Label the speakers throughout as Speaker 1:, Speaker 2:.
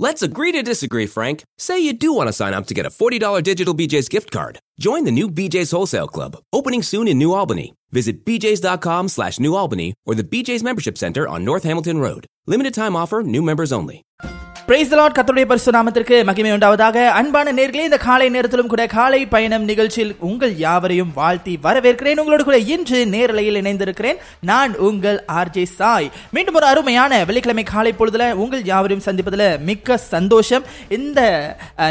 Speaker 1: Let's agree to disagree, Frank. Say you do want to sign up to get a $40 digital BJ's gift card. Join the new BJ's Wholesale Club, opening soon in New Albany. Visit bjs.com slash New Albany or the BJ's Membership Center on North Hamilton Road. Limited time offer, new members only.
Speaker 2: Praise lord கத்தருடைய பரிசு நாமத்திற்கு மகிமை உண்டாவதாக. அன்பான நேர்களே இந்த காலை நேரத்திலும் கூட காலை பயணம் நிகழ்ச்சியில் உங்கள் யாவரையும் வாழ்த்தி வரவேற்கிறேன். உங்களோடு கூட இன்று நேரலையில் இணைந்திருக்கிறேன் நான் உங்கள் ஆர்ஜே சாய். மீண்டும் ஒரு அருமையான வெள்ளிக்கிழமை காலை பொழுதுல உங்கள் யாவரையும் சந்திப்பதில் மிக்க சந்தோஷம். இந்த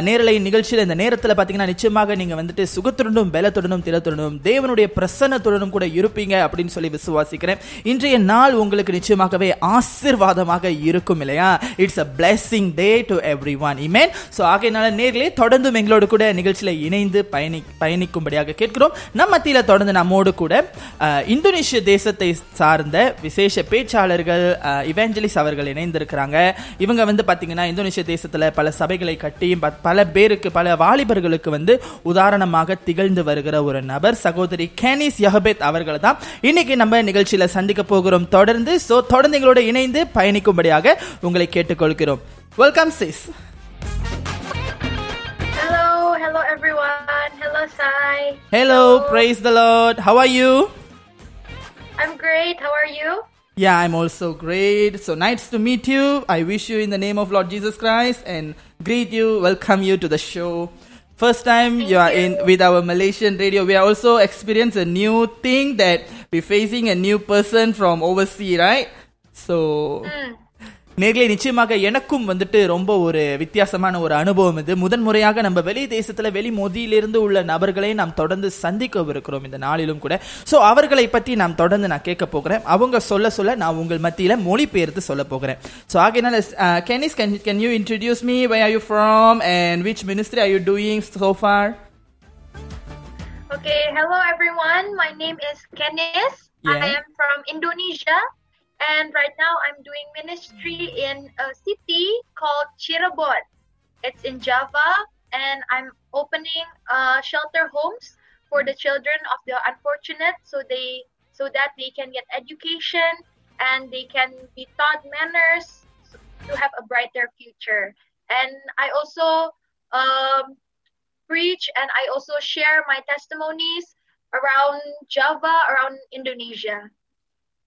Speaker 2: நேரலை நிகழ்ச்சியில் இந்த நேரத்தில் பார்த்தீங்கன்னா நிச்சயமாக நீங்க வந்துட்டு சுகத்துடனும் பலத்துடனும் திறத்துடனும் தேவனுடைய பிரசன்னத்துடனும் கூட இருப்பீங்க அப்படின்னு சொல்லி விசுவாசிக்கிறேன். இன்றைய நாள் உங்களுக்கு நிச்சயமாகவே ஆசிர்வாதமாக இருக்கும் இல்லையா? It's a blessing day to every one amen so ஆகையினால நேர்களே தொடர்ந்தும் எங்களோடு கூட நிகழ்ச்சியில் இணைந்து பயணி பயணிக்கும்படியாக கேட்கிறோம். நம் மத்தியில் தொடர்ந்து நம்மோடு கூட இந்தோனேஷிய தேசத்தை சார்ந்த விசேஷ பேச்சாளர்கள் இவேஞ்சலிஸ் அவர்கள் இணைந்திருக்கிறாங்க. இவங்க வந்து பார்த்தீங்கன்னா இந்தோனேஷிய தேசத்தில் பல சபைகளை கட்டி பல பேருக்கு பல வாலிபர்களுக்கு வந்து உதாரணமாக திகழ்ந்து வருகிற ஒரு நபர் சகோதரி கேனிஸ் யஹபேத் அவர்களை தான். இன்னைக்கு நம்ம நிகழ்ச்சியில் சந்திக்க போகிறோம் தொடர்ந்து. ஸோ தொடர்ந்து எங்களோட இணைந்து பயணிக்கும்படியாக உங்களை கேட்டுக்கொள்கிறோம். Welcome, sis.
Speaker 3: Hello, hello everyone. Hello, Sai.
Speaker 2: Hello, hello, praise the Lord. How are you?
Speaker 3: I'm great. How are you?
Speaker 2: Yeah, I'm also great. So nice to meet you. I wish you in the name of Lord Jesus Christ and greet you, welcome you to the show. First time
Speaker 3: Thank
Speaker 2: you are
Speaker 3: you.
Speaker 2: in with our Malaysian radio. We are also experience a new thing that we're facing a new person from overseas, right? So mm. நேர்களை நிச்சயமாக எனக்கும் வந்துட்டு ரொம்ப ஒரு வித்தியாசமான ஒரு அனுபவம் இது முதன்முறையாக நம்ம வெளி தேசத்துல வெளி மொழியிலிருந்து உள்ள நபர்களை நாம் தொடர்ந்து சந்திக்கவிருக்கிறோம் இந்த நாளிலும் கூட சோ அவர்களை பற்றி நாம் தொடர்ந்து நான் கேட்க போகிறேன் அவங்க சொல்ல சொல்ல நான் உங்கள் மத்தியில மொழிபெயர்த்து சொல்ல போகிறேன் சோ ஆகையினால கேனிஸ் can can you introduce me why are you from and which ministry are you doing so far
Speaker 3: Okay, hello everyone. My name is Kenis.
Speaker 2: Yeah.
Speaker 3: I am from Indonesia. And right now I'm doing ministry in a city called Cirebon. It's in Java. And I'm opening uh, shelter homes for the children of the unfortunate so they so that they can get education and they can be taught manners to have a brighter future. And I also um, preach and I also share my testimonies around Java, around Indonesia.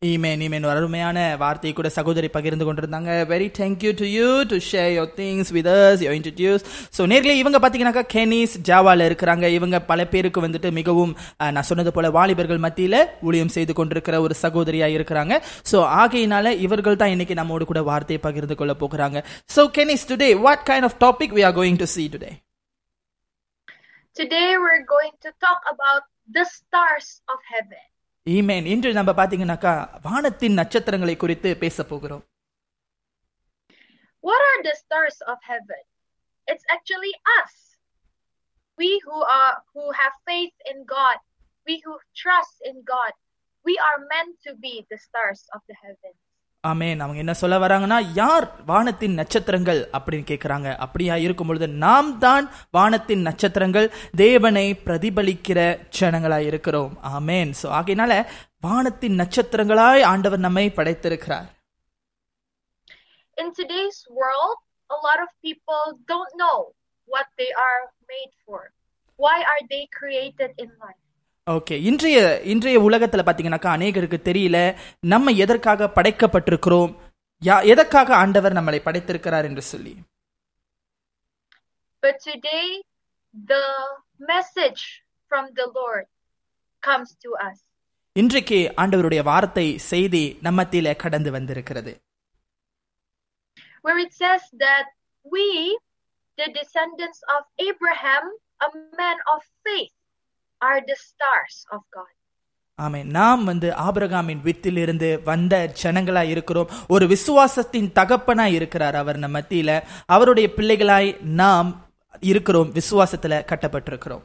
Speaker 2: Amen amen அருமையான வார்த்தை கூட சகோதரி பகிர்ந்து கொண்டிருந்தாங்க. Very thank you to you to share your things with us your introduce so நேரில் இவங்க பார்த்தீங்கன்னாக்கா கெனிஸ் ஜாவால இருக்கிறாங்க. இவங்க பல பேருக்கு வந்துட்டு மிகவும் நான் சொன்னது போல வாலிபர்கள் மத்தியில ஊழியம் செய்து கொண்டிருக்கிற ஒரு சகோதரியா இருக்கிறாங்க. ஸோ ஆகையினால இவர்கள் தான் இன்னைக்கு நம்மோடு கூட வார்த்தையை பகிர்ந்து கொள்ள போகிறாங்க. So கெனிஸ் today what kind of topic we are going to see today
Speaker 3: Today we're going to talk about the stars of heaven.
Speaker 2: Amen இன்று நம்ம பார்த்தீங்கன்னாக்கா வானத்தின் நட்சத்திரங்களை குறித்து பேச போகிறோம்
Speaker 3: What are the stars of heaven? It's actually us. We who are who have faith in God, we who trust in God, we are meant to be the stars of the heaven.
Speaker 2: ஆமேன். அவங்க என்ன சொல்ல வராங்கன்னா யார் வானத்தின் நட்சத்திரங்கள்? அப்படின்னு கேட்குறாங்க அப்படியா இருக்கும் பொழுது நாம் தான் வானத்தின் நட்சத்திரங்கள் தேவனை பிரதிபலிக்கிற ஜனங்களாய் இருக்கிறோம். ஆமேன். ஸோ ஆகையினால வானத்தின் நட்சத்திரங்களாய் ஆண்டவர் நம்மை படைத்திருக்கிறார்.
Speaker 3: In today's world, a lot of people don't know what they are made for. Why are they created in life?
Speaker 2: Okay இன்றைய இன்றைய உலகத்துல பாத்தீங்கன்னாக்கா அநேகருக்கு தெரியல நம்ம எதற்காக படைக்கப்பட்டிருக்கிறோம்? யா எதற்காக ஆண்டவர் நம்மளை படைத்திருக்கிறார் என்று சொல்லி.
Speaker 3: But today, the message from the Lord comes to us.
Speaker 2: இன்றைக்கு ஆண்டவருடைய வார்த்தை செய்தி நம்மத்தில கடந்து வந்திருக்கிறது.
Speaker 3: Where it says that we, the descendants of Abraham, a man of faith, are the stars of God.
Speaker 2: ஆமே நாம் வந்து ஆபிரகாமின் வித்திலிருந்து வந்த ஜனங்களா இருக்கிறோம் ஒரு விசுவாசத்தின் தகப்பனா இருக்கிறார் அவர் நம்ம மத்தியில அவருடைய பிள்ளைகளாய் நாம் இருக்கிறோம் விசுவாசத்துல கட்டப்பட்டிருக்கிறோம்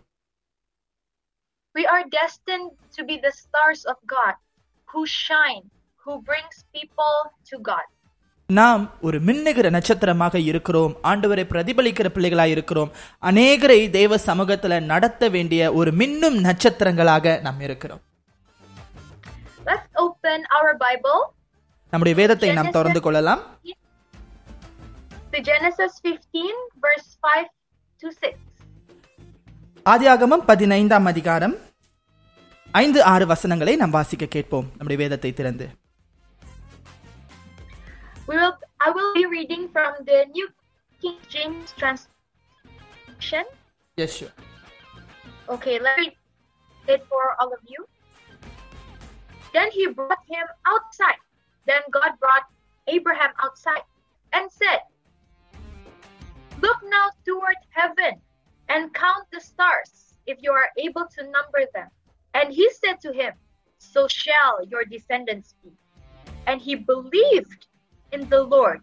Speaker 3: We are destined to be the stars of God who shine, who brings people to God.
Speaker 2: நாம் ஒரு மின்னுகிற நட்சத்திரமாக இருக்கிறோம். ஆண்டவரை பிரதிபலிக்கிற பிள்ளைகளாக இருக்கிறோம். அநேகரை தேவ சமூகத்துல நடத்த வேண்டிய ஒரு மின்னும் நட்சத்திரங்களாக நாம் இருக்கிறோம்.
Speaker 3: Let's open our Bible.
Speaker 2: நம்முடைய வேதத்தை நாம் திறந்து கொள்ளலாம்.
Speaker 3: To Genesis 15, verse 5 to 6.
Speaker 2: ஆதியாகமம் பதினைந்தாம் அதிகாரம் ஐந்து ஆறு வசனங்களை நாம் வாசிக்க கேட்போம். நம்முடைய வேதத்தை திறந்து.
Speaker 3: We will, I will be reading from the New King James translation.
Speaker 2: Yes
Speaker 3: Okay, let me read it for all of you. Then he brought him outside. Then God brought Abraham outside and said, Look now toward heaven and count the stars, if you are able to number them. And he said to him, So shall your descendants be. And he believed in the Lord,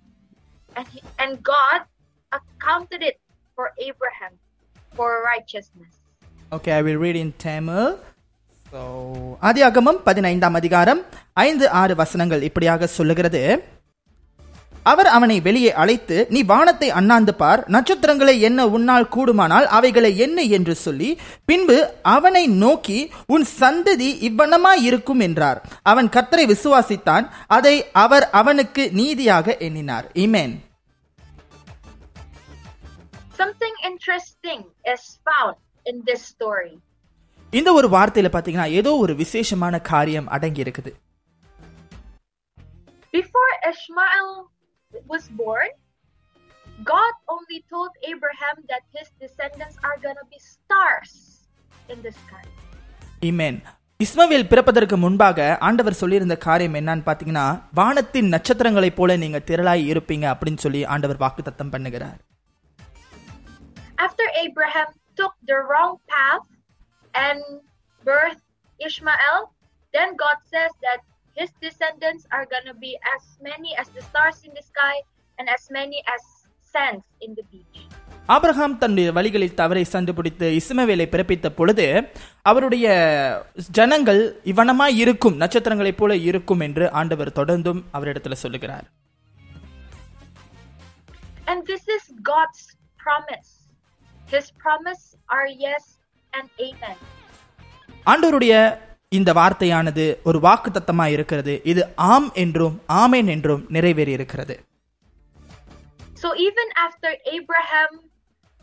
Speaker 3: and, he, and God accounted it for Abraham for righteousness.
Speaker 2: Okay I will read in Tamil so ஆதியாகமம் பதினைந்தாம் அதிகாரம் ஐந்து ஆறு வசனங்கள் இப்படியாக சொல்லுகிறது அவர் அவனை வெளியே அழைத்து நீ வானத்தை அண்ணாந்து பார் நட்சத்திரங்களை என்ன உன்னால் கூடுமானால் அவைகளை என்ன? என்று சொல்லி பின்பு அவனை நோக்கி உன் சந்ததி இவ்வண்ணமாய் இருக்கும் என்றார். அவன் கர்த்தரை விசுவாசித்தான். அதை அவர் அவனுக்கு நீதியாக எண்ணினார். இமேன்
Speaker 3: Something interesting is found in this story.
Speaker 2: இந்த ஒரு வார்த்தையில பாத்தீங்கன்னா ஏதோ ஒரு விசேஷமான காரியம் அடங்கி இருக்குது.
Speaker 3: Before Ishmael was born, God only told Abraham that his descendants are gonna be stars in the sky.
Speaker 2: இமேன் இஸ்மவேல் பிறப்பதற்கு முன்பாக ஆண்டவர் சொல்லியிருந்த காரியம் என்னன்னு பாத்தீங்கன்னா வானத்தின் நட்சத்திரங்களைப் போல நீங்க திரளாய் இருப்பீங்க அப்படின்னு சொல்லி ஆண்டவர் வாக்குத்தத்தம் பண்ணுகிறார்
Speaker 3: After Abraham took the wrong path and birthed Ishmael, then God says that his descendants are gonna be as many as the stars in the sky and as many as sands in the beach.
Speaker 2: Abraham தன்னுடைய வழிகளில் தவறை கண்டுபிடித்து இஸ்மவேலை பிறப்பித்த பொழுது அவருடைய ஜனங்கள் இவனமாய் இருக்கும் நட்சத்திரங்களைப் போல இருக்கும் என்று ஆண்டவர் தொடர்ந்தும் அவரிடத்துல சொல்லுகிறார்
Speaker 3: And this is God's promise. His promise are yes and amen.
Speaker 2: ஆண்டவருடைய இந்த வார்த்தையானது ஒரு வாக்கு தத்தமாய் இருக்கிறது. இது ஆம் என்றும் ஆமேன் என்றும் நிறைவேறி இருக்கிறது.
Speaker 3: So even after Abraham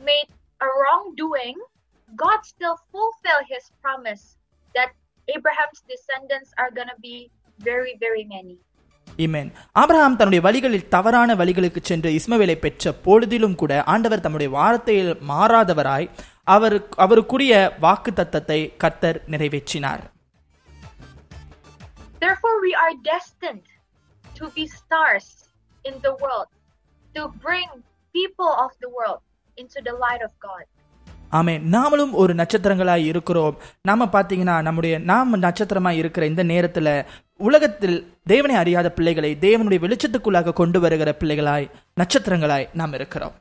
Speaker 3: made a wrongdoing, God still fulfilled his promise that Abraham's descendants are gonna be very, very many.
Speaker 2: Amen Abraham தன்னுடைய வழிகளில் தவறான வழிகளுக்கு சென்று இஸ்மவேலை பெற்ற பொழுதிலும் கூட ஆண்டவர் தம்முடைய வார்த்தையில் மாறாதவராய் அவர் அவருக்குரிய வாக்கு தத்தத்தை கர்த்தர் நிறைவேற்றினார்.
Speaker 3: Therefore, we are destined to be stars in the world, to bring people of the world into the light of God.
Speaker 2: ஆமென் நாமளும் ஒரு நட்சத்திரங்களாய் இருக்கிறோம் நாம பாத்தீங்கன்னா நம்முடைய நாம் நட்சத்திரமாய் இருக்கிற இந்த நேரத்துல உலகத்தில் தேவனை அறியாத பிள்ளைகளை தேவனுடைய வெளிச்சத்துக்குள்ளாக கொண்டு வருகிற பிள்ளைகளாய் நட்சத்திரங்களாய் நாம் இருக்கிறோம்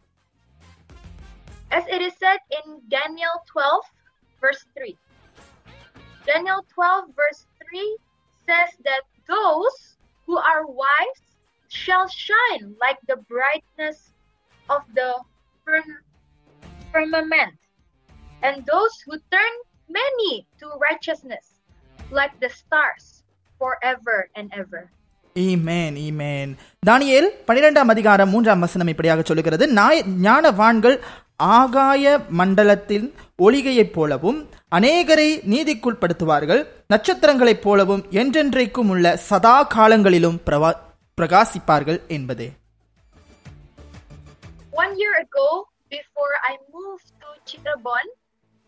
Speaker 3: As it is said in Daniel 12, verse 3. Daniel 12, verse 3 says that those who are wise shall shine like the brightness of the firm- firmament, and those who turn many to righteousness like the stars forever and ever.
Speaker 2: Amen amen Daniel பனிரெண்டாம் அதிகாரம் மூன்றாம் வசனம் இப்படியாக சொல்லுகிறது நாய் ஞானவான்கள் ஆகாய மண்டலத்தின் ஒளிகையைப் போலவும் அநேகரை நீதிக்குட்படுத்துவார்கள் நட்சத்திரங்களைப் போலவும் என்றென்றைக்கும் உள்ள சதா காலங்களிலும் பிரவா- பிரகாசிப்பார்கள் என்பதே
Speaker 3: One year ago, before I moved to Cirebon,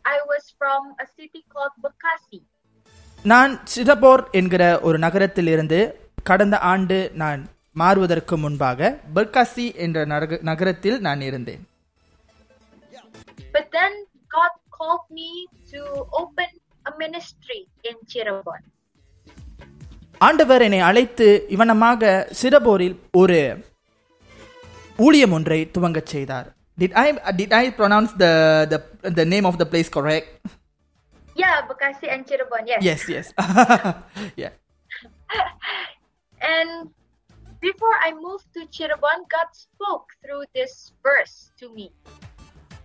Speaker 3: I was from a city called Bekasi.
Speaker 2: நான் சிதபோர் என்கிற ஒரு நகரத்தில் இருந்து கடந்த ஆண்டு நான் மாறுவதற்கு முன்பாக பர்காசி என்ற நகரத்தில் நான் இருந்தேன்
Speaker 3: But then God called me to open a ministry in Cirebon.
Speaker 2: ஆண்டவர் என்னை அழைத்து இவனமாக சிதபோரில் ஒரு ஊழியம் ஒன்றை துவங்கச் செய்தார் Did I did I pronounce the the the name of the place correct?
Speaker 3: Yeah, Bekasi and Cirebon, yes.
Speaker 2: Yes, yes. yeah.
Speaker 3: And before I moved to Cirebon, God spoke through this verse to me.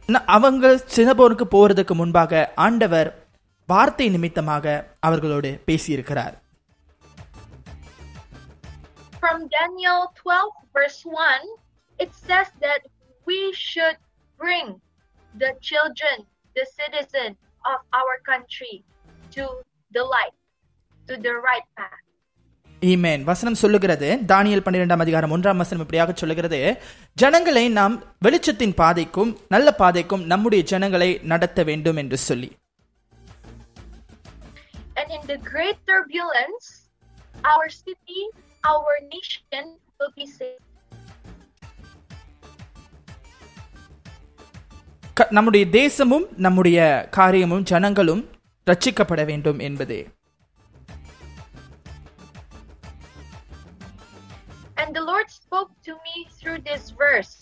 Speaker 2: ந- அவங்க சினபோனுக்கு போறதுக்கு முன்பாக ஆண்டவர் வார்த்தை நிமித்தமாக அவர்களோடு பேசியிருக்கிறார்.
Speaker 3: From Daniel 12, verse 1, it says that we should bring the children, the citizen of our country, to the light, to the right path.
Speaker 2: ஈமேன் வசனம் சொல்லுகிறது. தானியேல் பன்னிரெண்டாம் அதிகாரம் ஒன்றாம் வசனம் இப்படியாக சொல்லுகிறது. ஜனங்களை நாம் வெளிச்சத்தின் பாதைக்கும் நல்ல பாதைக்கும் நம்முடைய ஜனங்களை நடத்த வேண்டும் என்று சொல்லி.
Speaker 3: And in the great turbulence, our city, our nation will be saved.
Speaker 2: க- நம்முடைய தேசமும் நம்முடைய காரியமும் ஜனங்களும் ரட்சிக்கப்பட வேண்டும் என்பதே
Speaker 3: And the Lord spoke to me through this verse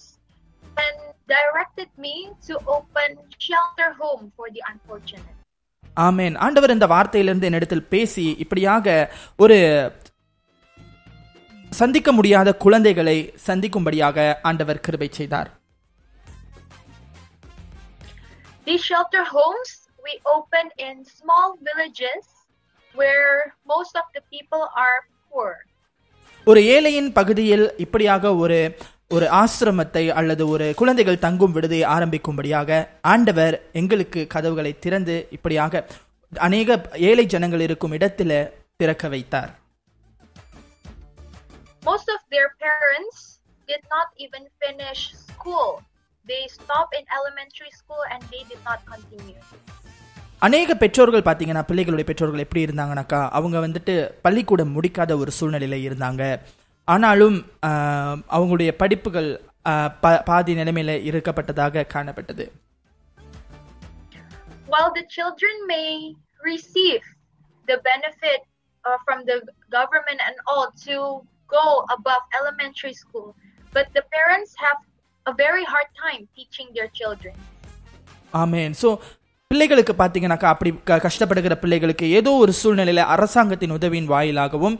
Speaker 3: and directed me to open shelter home for the unfortunate.
Speaker 2: ஆமென் ஆண்டவர் இந்த வார்த்தையிலிருந்து என்னிடத்தில் பேசி இப்படியாக ஒரு சந்திக்க முடியாத குழந்தைகளை சந்திக்கும்படியாக ஆண்டவர் கிருபை செய்தார்
Speaker 3: These shelter homes we open in small villages where most of the people are poor.
Speaker 2: ஒரு ஏழையின் பகுதியில் இப்படியாக ஒரு ஒரு ஆசிரமத்தை அல்லது ஒரு குழந்தைகள் தங்கும் விடுதியை ஆரம்பிக்கும்படியாக ஆண்டவர் எங்களுக்கு கதவுகளை திறந்து இப்படியாக அநேக ஏழை ஜனங்கள் இருக்கும் இடத்துல திறக்க வைத்தார்
Speaker 3: Most of their parents did not even finish school. They stopped in elementary school and they did not continue.
Speaker 2: அநேக பெற்றோர்கள் பார்த்தீங்கன்னா பிள்ளைகளுடைய பெற்றோர்கள் எப்படி இருந்தாங்கனாக்கா அவங்க வந்துட்டு பள்ளிக்கூடம் முடிக்காத ஒரு சூழ்நிலையில இருந்தாங்க ஆனாலும் அவங்களுடைய படிப்புகள் பாதி நிலைமையில இருக்கப்பட்டதாக காணப்பட்டது
Speaker 3: While the children may receive the benefit uh, from the government and all to go above elementary school, but the parents have a very hard time teaching their children.
Speaker 2: Amen so பிள்ளைகளுக்கு பார்த்தீங்கன்னாக்கா அப்படி கஷ்டப்படுகிற பிள்ளைகளுக்கு ஏதோ ஒரு சூழ்நிலையில அரசாங்கத்தின் உதவியின் வாயிலாகவும்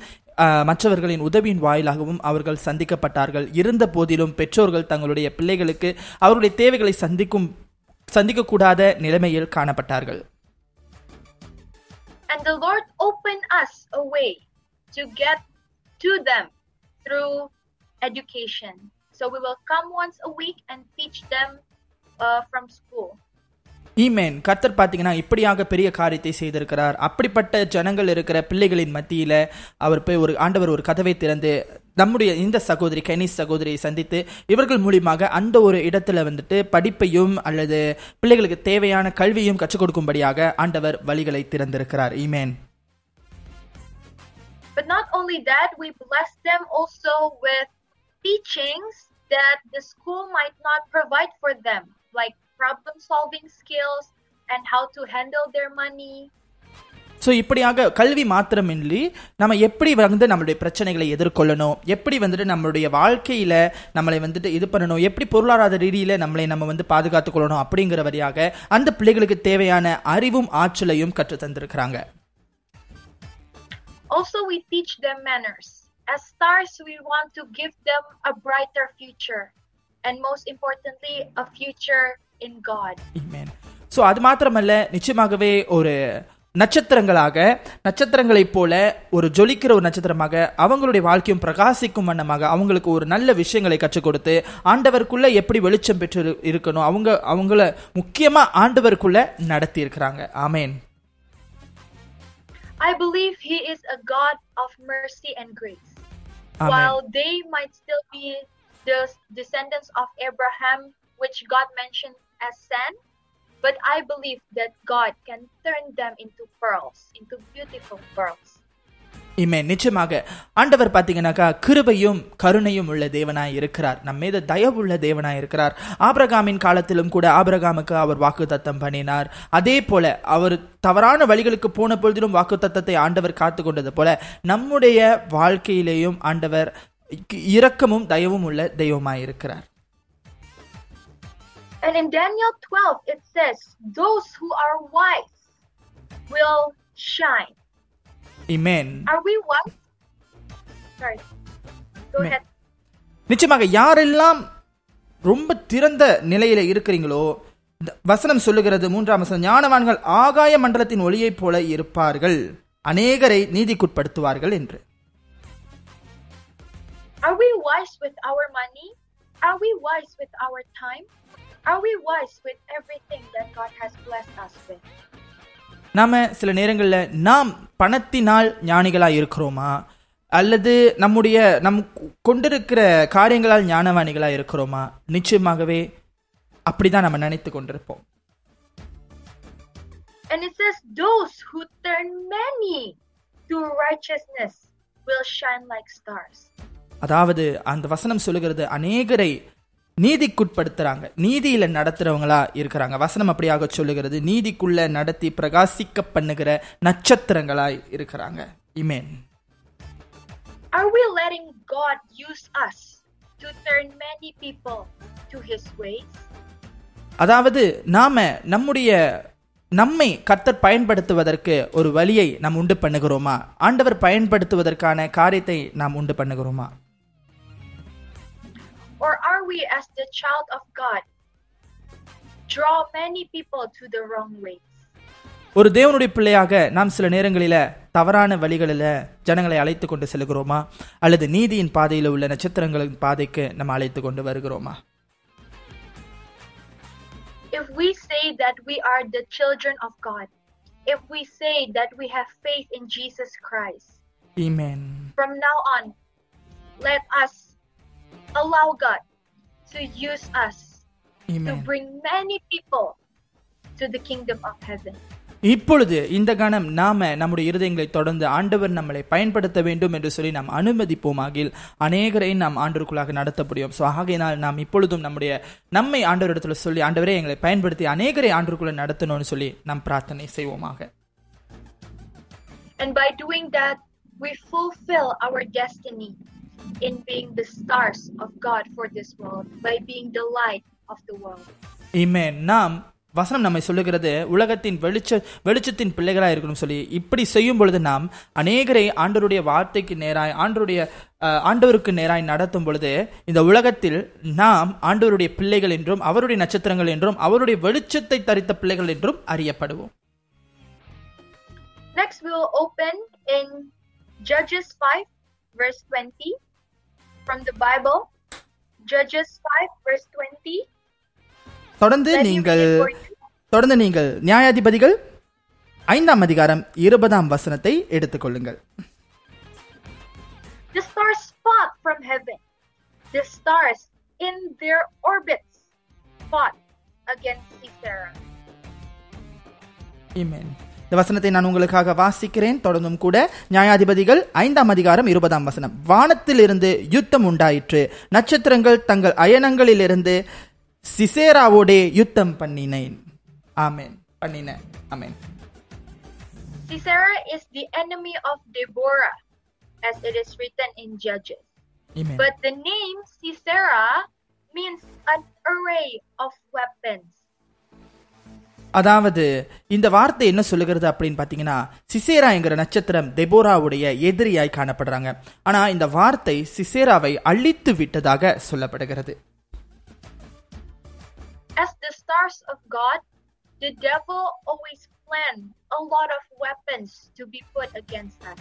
Speaker 2: மற்றவர்களின் உதவியின் வாயிலாகவும் அவர்கள் சந்திக்கப்பட்டார்கள் இருந்த போதிலும் பெற்றோர்கள் தங்களுடைய பிள்ளைகளுக்கு அவருடைய தேவைகளை சந்திக்கும் சந்திக்கக்கூடாத நிலைமையில் காணப்பட்டார்கள்
Speaker 3: And the Lord opened us a way to get to them through education. So we will come once a week and teach them uh, from school.
Speaker 2: ஈமேன் கர்த்தர் பார்த்தீங்கன்னா இப்படியாக பெரிய காரியத்தை செய்திருக்கிறார். அப்படிப்பட்ட ஜனங்கள் இருக்கிற பிள்ளைகளின் மத்தியில அவர் போய் ஒரு ஆண்டவர் ஒரு கதவை திறந்து நம்முடைய இந்த சகோதரி கெனிஸ் சகோதரியை சந்தித்து இவர்கள் மூலியமாக அந்த ஒரு இடத்துல வந்துட்டு படிப்பையும் அல்லது பிள்ளைகளுக்கு தேவையான கல்வியும் கற்றுக் கொடுக்கும்படியாக ஆண்டவர் வழிகளை திறந்திருக்கிறார். Amen
Speaker 3: But not only that, we bless them also with teachings that the school might not provide for them, like problem solving skills and how to handle their money.
Speaker 2: So இப்படியாக கல்வி மாத்திரமின்றி நம்ம எப்படி வந்து நம்மளுடைய பிரச்சனைகளை எதிர்கொள்ளணும் எப்படி வந்துட்டு நம்மளுடைய வாழ்க்கையில நம்மளை வந்துட்டு இது பண்ணணும் எப்படி பொருளாதார ரீதியில நம்மளை நம்ம வந்து பாதுகாத்துக் கொள்ளணும் அப்படிங்கிற வழியாக அந்த பிள்ளைகளுக்கு தேவையான அறிவும் ஆற்றலையும் கற்றுத் தந்திருக்கிறாங்க
Speaker 3: Also, we teach them manners. As stars, we want to give them a brighter future. And most importantly, a future in God.
Speaker 2: Amen. So அது மாத்திரமல்ல நிச்சயமாகவே ஒரு நட்சத்திரங்களாக நட்சத்திரங்களைப் போல ஒரு ஜொலிக்கிற ஒரு நட்சத்திரமாக அவங்களுடைய வாழ்க்கையும் பிரகாசிக்கும் வண்ணமாக அவங்களுக்கு ஒரு நல்ல விஷயங்களை கற்றுக் கொடுத்து ஆண்டவருக்குள்ள எப்படி வெளிச்சம் பெற்று இரு- இருக்கணும் அவங்க அவங்கள முக்கியமா ஆண்டவருக்குள்ள நடத்தி இருக்கிறாங்க ஆமேன்
Speaker 3: I believe He is a God of mercy and grace.
Speaker 2: Amen.
Speaker 3: While they might still be the descendants of Abraham, which God mentioned as sand, but I believe that God can turn them into pearls, into beautiful pearls.
Speaker 2: இமே நிச்சயமாக ஆண்டவர் பார்த்தீங்கன்னாக்கா கிருபையும் கருணையும் உள்ள தேவனாய் இருக்கிறார். நம்ம மீது தயவுள்ள தேவனாய் இருக்கிறார். ஆபிரகாமின் காலத்திலும் கூட ஆபிரகாமுக்கு அவர் வாக்குத்தத்தம் பண்ணினார். அதே போல அவர் தவறான வழிகளுக்கு போன பொழுதிலும் வாக்குத்தத்தத்தை ஆண்டவர் காத்து கொண்டது போல நம்முடைய வாழ்க்கையிலேயும் ஆண்டவர் இரக்கமும் தயவும் உள்ள தெய்வமாய் இருக்கிறார்.
Speaker 3: And in Daniel 12, it says, Those who are wise will shine.
Speaker 2: இமேன்
Speaker 3: Are we wise? Sorry. Go
Speaker 2: Amen.
Speaker 3: ahead.
Speaker 2: நிச்சயமாக யாரெல்லாம் ரொம்ப திறந்த நிலையில இருக்கிறீங்களோ வசனம் சொல்லுகிறது மூன்றாம் வசனம் ஞானவான்கள் ஆகாய மண்டலத்தின் ஒளியைப் போல இருப்பார்கள் அநேகரை நீதிக்குட்படுத்துவார்கள் என்று
Speaker 3: Are we wise with our money? Are we wise with our time? Are we wise with everything that God has blessed us with?
Speaker 2: நாம சில நேரங்களில் நாம் பணத்தினால் ஞானிகளா இருக்கிறோமா அல்லது நம்முடைய நம் கொண்டிருக்கிற காரியங்களால் ஞானவாணிகளா இருக்கிறோமா நிச்சயமாகவே அப்படிதான் நம்ம நினைத்து கொண்டிருப்போம்
Speaker 3: And it says, Those who turn many to righteousness will shine like stars.
Speaker 2: அதாவது அந்த வசனம் சொல்லுகிறது அநேகரை நீதிக்குட்படுத்துறாங்க. நீதியில நடத்துறவங்களா இருக்கிறாங்க. வசனம் அப்படியாக சொல்லுகிறது நீதிக்குள்ள நடத்தி பிரகாசிக்க பண்ணுகிற நட்சத்திரங்களாய் இருக்கிறாங்க. இமேன்
Speaker 3: Are we letting God use us to turn many people to His ways?
Speaker 2: அதாவது நாம நம்முடைய நம்மை கர்த்தர் பயன்படுத்துவதற்கு ஒரு வழியை நாம் உண்டு பண்ணுகிறோமா? ஆண்டவர் பயன்படுத்துவதற்கான காரியத்தை நாம் உண்டு பண்ணுகிறோமா?
Speaker 3: Or are we, as the child of God, draw many people to the wrong ways?
Speaker 2: ஒரு தேவனுடைய பிள்ளையாக நாம் சில நேரங்களில தவறான வழிகளில ஜனங்களை அழைத்து கொண்டு செல்கிறோமா அல்லது நீதியின் பாதையில் உள்ள நட்சத்திரங்களின் பாதைக்கு நம்ம அழைத்து கொண்டு வருகிறோமா
Speaker 3: If we say that we are the children of God, if we say that we have faith in Jesus Christ,
Speaker 2: Amen.
Speaker 3: from now on, let us allow God to use us to
Speaker 2: Amen.
Speaker 3: bring many people to the kingdom of heaven.
Speaker 2: இப்பொழுது இந்த கணம் நாம நம்முடைய இருதயங்களை தொடர்ந்து ஆண்டவர் நம்மளை பயன்படுத்த வேண்டும் என்று சொல்லி நாம் அனுமதிப்போமாகில் அநேகரை நாம் ஆண்டவருக்குள்ளாக நடத்த முடியும் ஸோ ஆகையினால் நாம் இப்பொழுதும் நம்முடைய நம்மை ஆண்டவரிடத்துல சொல்லி ஆண்டவரே எங்களை பயன்படுத்தி அநேகரை ஆண்டவருக்குள்ள நடத்தணும்னு சொல்லி நாம் பிரார்த்தனை செய்வோமாக
Speaker 3: And by doing that, we fulfill our destiny In being the stars of God for this world, by being the light of the world.
Speaker 2: Amen. நாம் வசனம் நம்மை சொல்லுகிறது உலகத்தின் வெளிச்ச வெளிச்சத்தின் பிள்ளைகளாக இருக்கணும் சொல்லி இப்படி செய்யும் பொழுது நாம் அநேகரை ஆண்டவருடைய வார்த்தைக்கு நேராய் ஆண்டவருடைய அஹ், ஆண்டவருக்கு நேராய் நடத்தும் பொழுது இந்த உலகத்தில் நாம் ஆண்டவருடைய பிள்ளைகள் என்றும் அவருடைய நட்சத்திரங்கள் என்றும் அவருடைய வெளிச்சத்தை தரித்த பிள்ளைகள் என்றும் அறியப்படுவோம்
Speaker 3: Next, we will open in Judges 5, verse 20 from the Bible. Judges 5, verse 20.
Speaker 2: தொடர்ந்து
Speaker 3: Let me
Speaker 2: நீங்கள்
Speaker 3: read it for you.
Speaker 2: தொடர்ந்து நீங்கள் நியாயாதிபதிகள் ஐந்தாம் அதிகாரம் இருபதாம் வசனத்தை எடுத்துக்கொள்ளுங்கள்
Speaker 3: The stars fought from heaven. The stars in their orbits fought against Sisera.
Speaker 2: Amen. இந்த வசனத்தை நான் உங்களுக்காக வாசிக்கிறேன். தொடர்ந்தும் கூட நியாயாதிபதிகள் ஐந்தாம் அதிகாரம் இருபதாம் வசனம். வானத்திலிருந்து யுத்தம் உண்டாயிற்று. நட்சத்திரங்கள் தங்கள் அயனங்களிலிருந்து சிசேராவோடே யுத்தம் பண்ணினேன். ஆமென். பண்ணின. ஆமென்.
Speaker 3: Sisera is the enemy of Deborah, as it is written in Judges.
Speaker 2: Amen.
Speaker 3: But the name Sisera means an array of weapons.
Speaker 2: அதாவது இந்த வார்த்தை என்ன சொல்லுகிறது அப்படின்னு பாத்தீங்கன்னா சிசேரா என்கிற நட்சத்திரம் தெபோராவுடைய எதிரியாய் காணப்படுறாங்க ஆனா இந்த வார்த்தை சிசேராவை அழித்து விட்டதாக சொல்லப்படுகிறது
Speaker 3: As the stars of God, the devil always planned a lot of weapons to be put against us.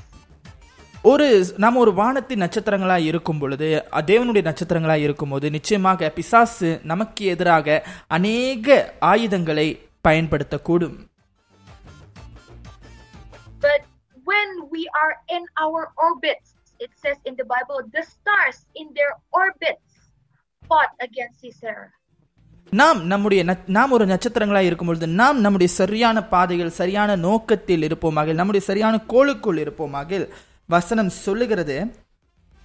Speaker 2: ஒரு நாம் ஒரு வானத்தின் நட்சத்திரங்களா இருக்கும் பொழுது தேவனுடைய நட்சத்திரங்களா இருக்கும்போது நிச்சயமாக பிசாசு நமக்கு எதிராக அநேக ஆயுதங்களை பயன்படுத்தக்கூடும்.
Speaker 3: But when we are in our orbits, it says in the Bible, the stars in their orbits fought against Sisera.
Speaker 2: நாம் நம்முடைய நாம் ஒரு நட்சத்திரங்களா இருக்கும் பொழுது நாம் நம்முடைய சரியான பாதைகள் சரியான நோக்கத்தில் இருப்போமாக நம்முடைய சரியான கோளுக்குள் இருப்போமாக வசனம் சொல்லுகிறது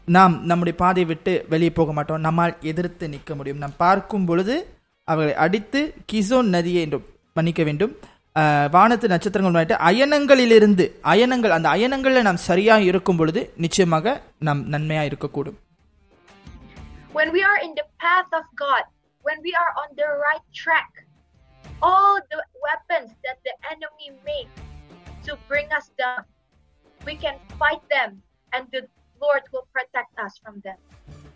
Speaker 2: நாம் நம்முடைய பாதையை விட்டு வெளியே போக மாட்டோம். நம்மால் எதிர்த்து நிற்க முடியும். நாம் பார்க்கும் பொழுது அவர்களை அடித்து கிசோன் நதியை என்று மன்னிக்க வேண்டும் வானத்து நட்சத்திரங்கள் முன்னாடி அயனங்களிலிருந்து அயனங்கள் அந்த அயனங்களில் நாம் சரியாக இருக்கும் பொழுது நிச்சயமாக நாம் நன்மையாக இருக்கக்கூடும்
Speaker 3: When we are in the path of God, when we are on the right track, all the weapons that the enemy makes to bring us down, we can fight them and the Lord will protect us from them.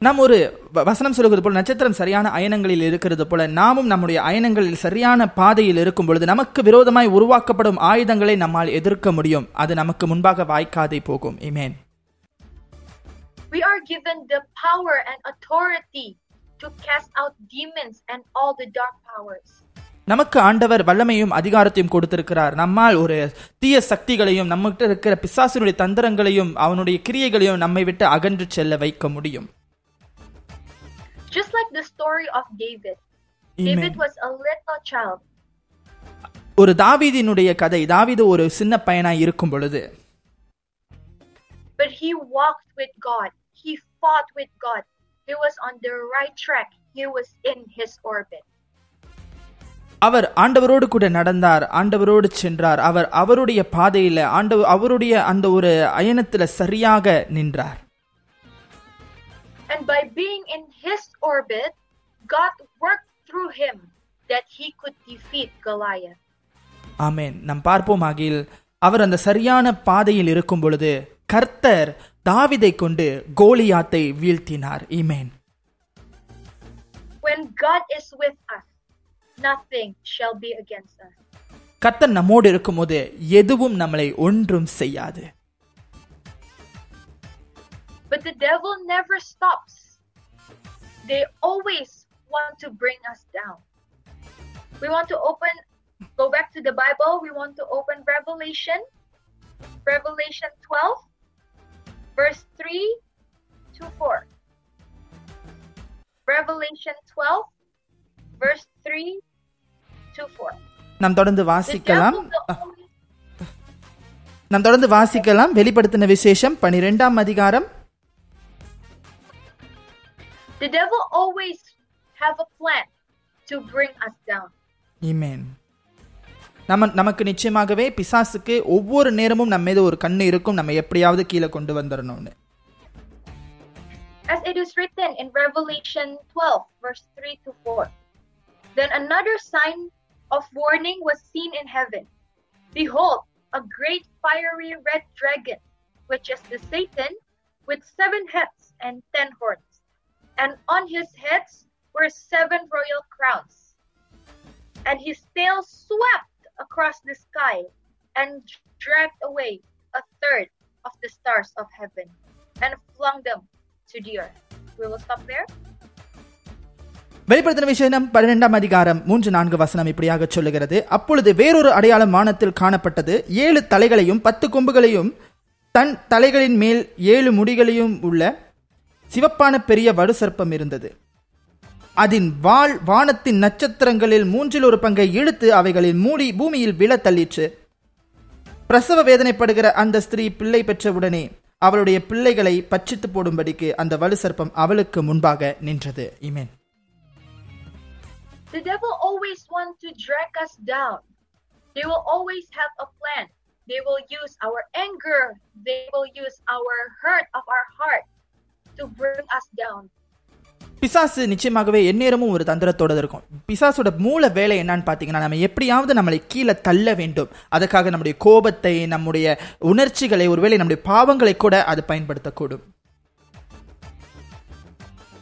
Speaker 2: நாம் ஒரு வசனம் சொல்லுவது போல நட்சத்திரம் சரியான அயனங்களில் இருக்கிறது போல நாமும் நம்முடைய அயனங்களில் சரியான பாதையில் இருக்கும் பொழுது நமக்கு விரோதமாய் உருவாக்கப்படும் ஆயுதங்களை நம்மால் எதிர்க்க முடியும். அது நமக்கு முன்பாக வாய்க்காதே போகும். இமேன்
Speaker 3: We are given the power and authority to cast out demons and all the dark powers.
Speaker 2: நமக்கு ஆண்டவர் வல்லமையும் அதிகாரத்தையும் கொடுத்திருக்கிறார். நம்மால் ஒரு தீய சக்திகளையும் நம்மகிட்ட இருக்கிற பிசாசினுடைய தந்திரங்களையும் அவனுடைய கிரியைகளையும் நம்மை விட்டு அகன்று செல்ல வைக்க முடியும்.
Speaker 3: Just like the story of David.
Speaker 2: Amen.
Speaker 3: David was a little child,
Speaker 2: ஒரு தாவீதினுடைய கதை தாவீது ஒரு சின்ன பையனாய் இருக்கும் பொழுது
Speaker 3: but he walked with God. He fought with God. He was on the right track. He was in his orbit.
Speaker 2: அவர் ஆண்டவரோடு கூட நடந்தார் ஆண்டவரோடு சென்றார் அவர் அவருடைய பாதையில ஆண்டவர் அவருடைய அந்த ஒரு அயனத்துல சரியாக நின்றார்
Speaker 3: And by being in his orbit, God worked through him that he could defeat Goliath.
Speaker 2: ஆமென் நாம் பார்ப்போம் ஆகில் அவர் அந்த சரியான பாதையில் இருக்கும் பொழுது கர்த்தர் தாவிதை கொண்டு கோலியாத்தை வீழ்த்தினார் ஈமேன்
Speaker 3: When God is with us, nothing shall be against us.
Speaker 2: கர்த்தர் நம்மோடு இருக்கும்போது எதுவும் நம்மளை ஒன்றும் செய்யாது
Speaker 3: But the devil never stops. They always want to bring us down. We want to open, go back to the Bible. We want to open Revelation, Revelation 12, verse 3 to 4. Revelation 12, verse 3 to 4.
Speaker 2: நாம் தொடர்ந்து
Speaker 3: The
Speaker 2: வாசிக்கலாம்
Speaker 3: devil will always
Speaker 2: நாம் தொடர்ந்து வாசிக்கலாம் வெளிப்படுத்தின விசேஷம் பனிரெண்டாம் அதிகாரம்
Speaker 3: The devil always have a plan to bring us down.
Speaker 2: ஈமேன் நம்ம நமக்கு நிச்சயமாகவே பிசாசுக்கு ஒவ்வொரு நேரமும் நம்ம மீது ஒரு கண்ணு இருக்கும் நம்ம எப்படியாவது கீழே கொண்டு வந்துடணும்னு
Speaker 3: As it is written in Revelation 12, verse 3 to 4. Then another sign of warning was seen in heaven. Behold, a great fiery red dragon, which is the Satan, with seven heads and ten horns. And on his heads were seven royal crowns. And his tail swept across the sky and dragged away a third of the stars of heaven and flung them to the earth. We will stop there.
Speaker 2: வெளிப்படுத்தின விஷயம் பன்னிரெண்டாம் அதிகாரம் மூன்று நான்கு வசனம் இப்படியாக சொல்லுகிறது அப்பொழுது வேறொரு அடையாளம் வானத்தில் காணப்பட்டது ஏழு தலைகளையும் பத்து கொம்புகளையும் தன் தலைகளின் மேல் ஏழு முடிகளையும் உள்ள சிவப்பான பெரிய வடு சர்ப்பம் இருந்தது அதன் வாள் வானத்தின் நட்சத்திரங்களில் மூன்றில் ஒரு பங்கை இழுத்து அவைகளில் மூடி பூமியில் விழ தள்ளிற்று பிரசவ வேதனைப்படுகிற அந்த ஸ்திரீ பிள்ளை பெற்றவுடனே அவளுடைய பிள்ளைகளை பச்சித்து போடும்படிக்கு அந்த வலு சர்ப்பம் அவளுக்கு முன்பாக நின்றது இமேன்
Speaker 3: The devil always want to drag us down. They will always have a plan. They will use our anger. They will use our hurt of our heart to bring us down.
Speaker 2: பிசாசு நிச்சயமாகவே எந்நேரமும் ஒரு தந்திரத்தோட இருக்கும் பிசாசோட மூல வேலை என்னன்னு பார்த்தீங்கன்னா நம்ம எப்படியாவது நம்மளை கீழே தள்ள வேண்டும் அதுக்காக நம்முடைய கோபத்தை நம்முடைய உணர்ச்சிகளை ஒருவேளை நம்முடைய பாவங்களை கூட அது பயன்படுத்தக்கூடும்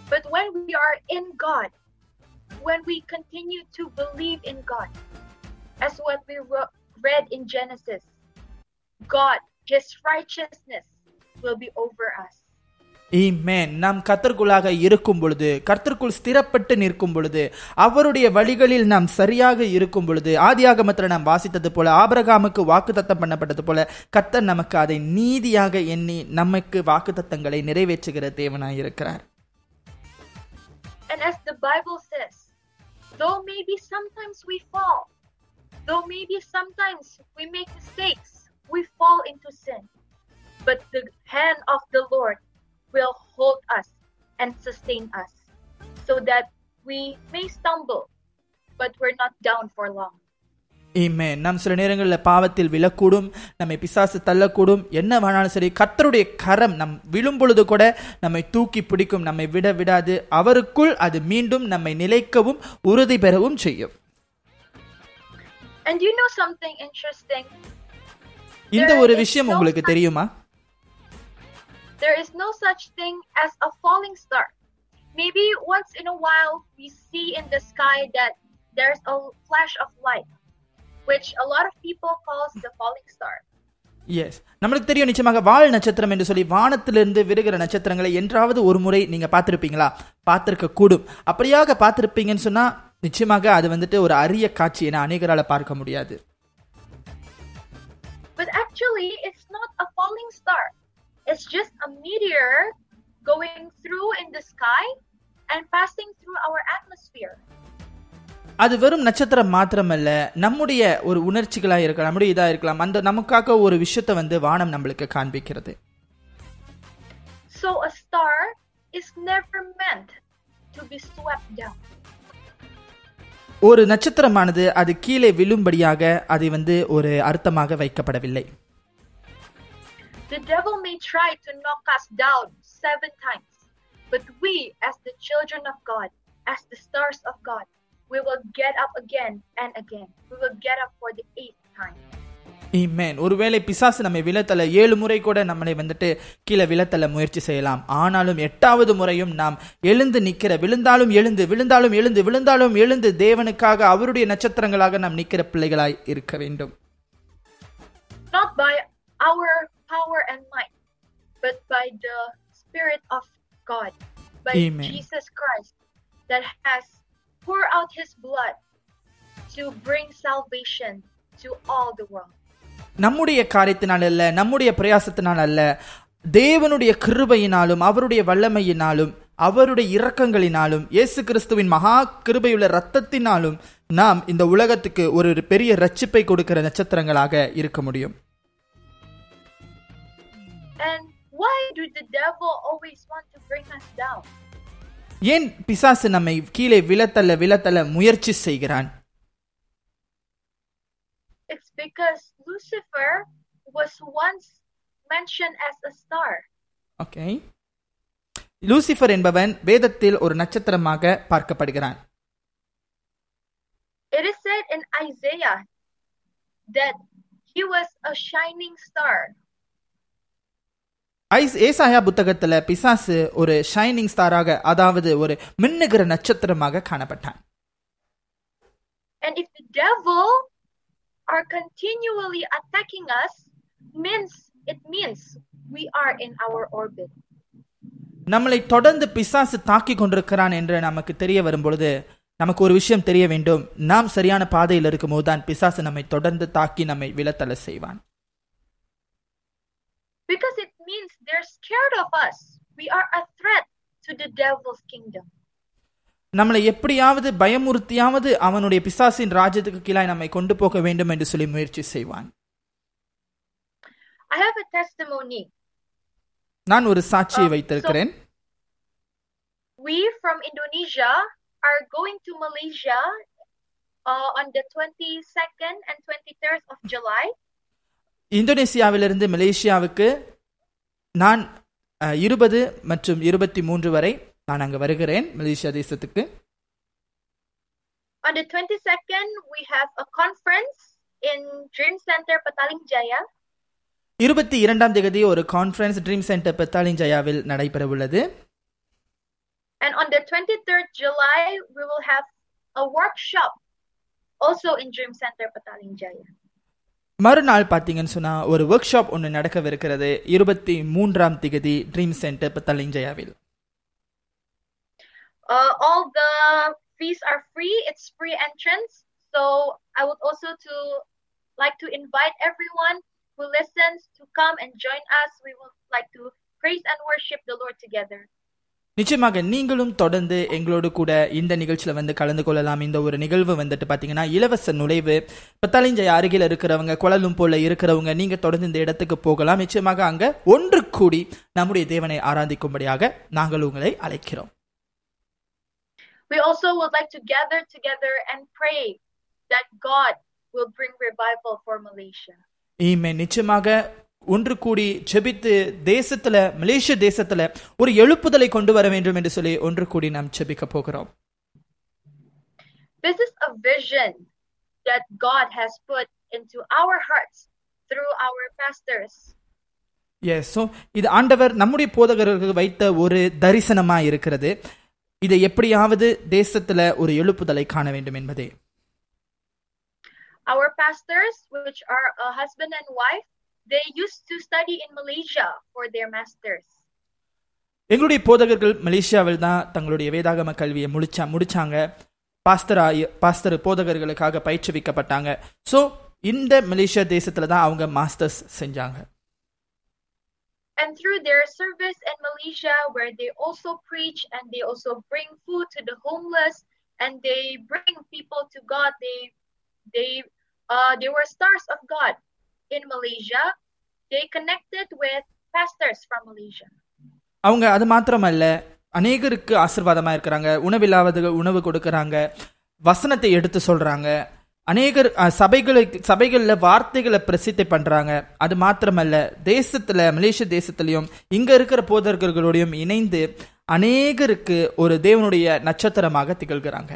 Speaker 3: But when we are in God, when we continue to believe in God, as what we ro- read in Genesis, God, His righteousness will be over us.
Speaker 2: ஈமேன் நாம் கத்தர்களாக இருக்கும் பொழுது கர்த்தர்க்குள் ஸ்திரப்பட்டு நிற்கும் பொழுது அவருடைய வழிகளில் நாம் சரியாக இருக்கும் பொழுது ஆதியாகமத்தில் நாம் வாசித்தது போல ஆபிரகாமுக்கு வாக்குத்தத்தம் பண்ணப்பட்டது போல கர்த்தர் நமக்கு அதை நீதியாக எண்ணி நமக்கு வாக்குத்தத்தங்களை நிறைவேற்றுகிற தேவனாய் இருக்கிறார்.
Speaker 3: And as the Bible says, though maybe sometimes we fall, though maybe sometimes we make mistakes, we fall into sin, but the hand of the Lord will hold us and sustain us so that we may stumble, but we're not down for long.
Speaker 2: ஈமேன் நாம் சில நேரங்களில் பாவத்தில் விழக்கூடும் நம்மை பிசாசு தள்ளக்கூடும். என்ன வேணாலும் சரி கர்த்தருடைய கரம் நம் விழும் பொழுது கூட நம்மை தூக்கி பிடிக்கும் நம்மை விட விடாது. அவருக்குள் அது மீண்டும் நம்மை நிலைக்கவும் உறுதி பெறவும் செய்யும்.
Speaker 3: And you know something interesting?
Speaker 2: இந்த ஒரு விஷயம் உங்களுக்கு தெரியுமா?
Speaker 3: There is no such thing as a falling star. maybe once in a while we see in the sky that there's a flash of light, which a lot of people calls the falling star.
Speaker 2: Yes நம்மளுக்கு தெரியும் நிச்சயமாக வால் நட்சத்திரம் என்று சொல்லி வானத்திலிருந்து விருகிற நட்சத்திரங்களை என்றாவது ஒரு முறை நீங்க பார்த்திருப்பீங்களா பார்த்திருக்க கூடும் அப்படியாக பார்த்திருப்பீங்கன்னு சொன்னா நிச்சயமாக அது வந்துட்டு ஒரு அரிய காட்சி என அநேகரால பார்க்க முடியாது
Speaker 3: But actually, it's not a falling star. It's just a meteor going through in the sky and passing through our atmosphere.
Speaker 2: அது வெறும் நட்சத்திரம் மாத்திரமல்ல நம்முடைய ஒரு உணர்ச்சிகளா இருக்கலாம் நம்முடைய இதா இருக்கலாம் அந்த நமக்காக ஒரு விஷயத்தை வந்து வானம் நம்மளுக்கு காண்பிக்கிறது
Speaker 3: So a star is never meant to be swept down.
Speaker 2: ஒரு நட்சத்திரமானது அது கீழே விழும்படியாக அது வந்து ஒரு அர்த்தமாக வைக்கப்படவில்லை
Speaker 3: The devil may try to knock us down seven times, but we, as the children of God, as the stars of God, we will get up again and again. We will get up for the eighth time.
Speaker 2: Amen. ஒருவேளை பிசாசு நம்மை விழத்தல ஏழு முறை கூட நம்மளை வந்துட்டு கீழே விழத்தல முயற்சி செய்யலாம் ஆனாலும் எட்டாவது முறையும் நாம் எழுந்து நிக்கிற விழுந்தாலும் எழுந்து விழுந்தாலும் எழுந்து விழுந்தாலும் எழுந்து தேவனுக்காக அவருடைய நட்சத்திரங்களாக நாம் நிக்கிற பிள்ளைகளாய் இருக்க வேண்டும்
Speaker 3: Not by our power and might, but by the Spirit of God, by
Speaker 2: Amen.
Speaker 3: Jesus Christ that has poured out his blood to bring salvation to all the world.
Speaker 2: நம்முடைய காரியத்தினால் அல்ல நம்முடைய பிரயாசத்தினால் அல்ல தேவனுடைய கிருபையினாலும் அவருடைய வல்லமையினாலும் அவருடைய இரக்கங்களினாலும் இயேசு கிறிஸ்துவின் மகா கிருபையுள்ள ரத்தத்தினாலும் நாம் இந்த உலகத்துக்கு ஒரு பெரிய ரட்சிப்பை கொடுக்கிற நட்சத்திரங்களாக இருக்க முடியும்
Speaker 3: And why do the devil always want to bring us down?
Speaker 2: ஏன் பிசாசு நம்மை கீழே விழத்தள்ள விழத்தள்ள முயற்சி செய்கிறான்
Speaker 3: It's because Lucifer was once mentioned as a star.
Speaker 2: Okay Lucifer என்பவன் வேதத்தில் ஒரு நட்சத்திரமாக பார்க்கப்படுகிறான்
Speaker 3: It is said in Isaiah that he was a shining star.
Speaker 2: ஐஸ் ஏசாயா புத்தகத்துல பிசாசு ஒரு ஷைனிங் ஸ்டாராக அதாவது ஒரு மின்னுகிற நட்சத்திரமாக காணப்பட்டான்.
Speaker 3: And if the devil are continually attacking us, means it means we are in our orbit.
Speaker 2: நம்மளை தொடர்ந்து பிசாசு தாக்கி கொண்டிருக்கிறான் என்று நமக்கு தெரிய வரும் பொழுது நமக்கு ஒரு விஷயம் தெரிய வேண்டும். நாம் சரியான பாதையில் இருக்கும் போதுதான் பிசாசு நம்மை தொடர்ந்து தாக்கி நம்மை விழத்தள்ள செய்வான்.
Speaker 3: Because it means they're scared of us. We are a threat to the devil's kingdom.
Speaker 2: நம்மளை எப்படியாவது பயமுறுத்தியாவது அவனுடைய பிசாசின் ராஜ்யத்துக்கு கீழாய் நம்மை கொண்டு போக வேண்டும் என்று சொல்லி முயற்சி செய்வான்
Speaker 3: I have a testimony.
Speaker 2: நான் ஒரு சாட்சியை வைத்திருக்கிறேன்
Speaker 3: We from Indonesia are going to Malaysia uh, on the 22nd and 23rd of July.
Speaker 2: இந்தோனேசியாவிலிருந்து மலேசியாவுக்கு நான் இருபது மற்றும் இருபத்தி மூன்று வரை நான் அங்கு வருகிறேன் மலேசியா தேசத்துக்கு
Speaker 3: On the 22nd, we have a conference in Dream Center Petaling Jaya.
Speaker 2: இருபத்தி இரண்டாம் தேதி ஒரு கான்ஃபரன்ஸ் ட்ரீம் சென்டர் பெத்தாலின் ஜயாவில் நடைபெற உள்ளது
Speaker 3: And on the 23rd July, we will have a workshop also in Dream Center Petaling Jaya.
Speaker 2: மறுநாள் பார்த்தீங்கன்னு சொன்னா ஒரு ஒர்க் ஷாப் ஒன்று நடக்கவிருக்கிறது இருபத்தி மூன்றாம் திகதி dream centre பெத்தாலின் ஜயாவில்
Speaker 3: Uh, all the fees are free. It's free entrance. So I would also to like to invite everyone who listens to come and join us. We would like to praise and worship the Lord together.
Speaker 2: நிச்சயமாக நீங்களும் தொடர்ந்து எங்களோடு கூட இந்த நிகழ்ச்சியில வந்து கலந்து கொள்ளலாம். இந்த ஒரு நிகழ்வு வந்துட்டு பாத்தீங்கன்னா இலவச நுழைவு பத்தாலிஞ்சை அருகில் இருக்கிறவங்க குழலும் போல இருக்கிறவங்க நீங்க தொடர்ந்து இந்த இடத்துக்கு போகலாம். நிச்சயமாக அங்க ஒன்று கூடி நம்முடைய தேவனை ஆராதிக்கும்படியாக நாங்கள் உங்களை அழைக்கிறோம்.
Speaker 3: We also would like to gather together and pray that God will bring revival for Malaysia.
Speaker 2: ஈமே நிச்சயமாக ஒன்று கூடி செபித்து தேசத்துல மலேசிய தேசத்துல ஒரு எழுப்புதலை கொண்டு வர வேண்டும் என்று சொல்லி ஒன்று கூடி நாம் செபிக்க போகிறோம்.
Speaker 3: This is a vision that God has put into our hearts through our pastors.
Speaker 2: Yes so இது ஆண்டவர் நம்முடைய போதகர்களுக்கு வைத்த ஒரு தரிசனமா இருக்கிறது. இதை எப்படியாவது தேசத்துல ஒரு எழுப்புதலை காண வேண்டும் என்பதே.
Speaker 3: Our pastors, which are a husband and wife, they used to study in Malaysia for their masters.
Speaker 2: எங்களுடைய போதகர்கள் மலேசியாவில் தான் தங்களுடைய வேதாகம கல்வியை முடிச்சா முடிச்சாங்க பாஸ்தர் ஆயி- பாஸ்தர் போதகர்களுக்காக பயிற்றுவிக்கப்பட்டாங்க ஸோ இந்த மலேசியா தேசத்துல தான் அவங்க மாஸ்டர்ஸ் செஞ்சாங்க
Speaker 3: And through their service in Malaysia, where they also preach and they also bring food to the homeless and they bring people to God, they they uh, they were stars of God In Malaysia. They connected with pastors from Malaysia.
Speaker 2: அவங்க அது மாத்திரமல்ல அநேகருக்கு ஆசீர்வாதமா இருக்கிறாங்க உணவில்லாத உணவு கொடுக்கறாங்க வசனத்தை எடுத்து சொல்றாங்க அநேகர் சபைகளுக்கு சபைகள்ல வார்த்தைகளை பிரசித்தி பண்றாங்க அது மாத்திரமல்ல தேசத்துல மலேசிய தேசத்திலையும் இங்க இருக்கிற போதகர்களோடையும் இணைந்து அநேகருக்கு ஒரு தேவனுடைய நட்சத்திரமாக திகழ்கிறாங்க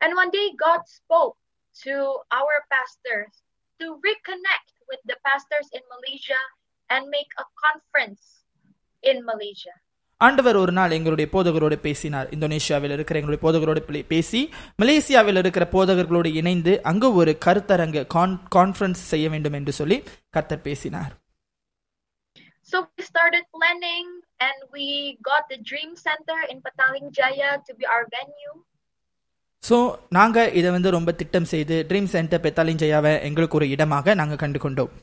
Speaker 3: And one day God spoke to our pastors to reconnect with the pastors in Malaysia and make a conference in Malaysia.
Speaker 2: ஆண்டவர் ஒரு நாள் எங்களுடைய போதகரோடு பேசினார் இந்தோனேஷியாவில் இருக்கிற எங்களுடைய போதகரோடு பே- பேசி மலேசியாவில் இருக்கிற போதகர்களோடு இணைந்து அங்கு ஒரு கருத்தரங்கு கான்ஃபரன்ஸ் செய்ய வேண்டும் என்று சொல்லி கர்த்தர் பேசினார்
Speaker 3: So we started planning and we got the Dream Center in Pataling Jaya to be our venue.
Speaker 2: So நாங்கள் இதை வந்து ரொம்ப திட்டம் செய்து ட்ரீம் சென்டர் பெத்தாலிஞ்சையாவை எங்களுக்கு ஒரு இடமாக நாங்கள் கண்டு கொண்டோம்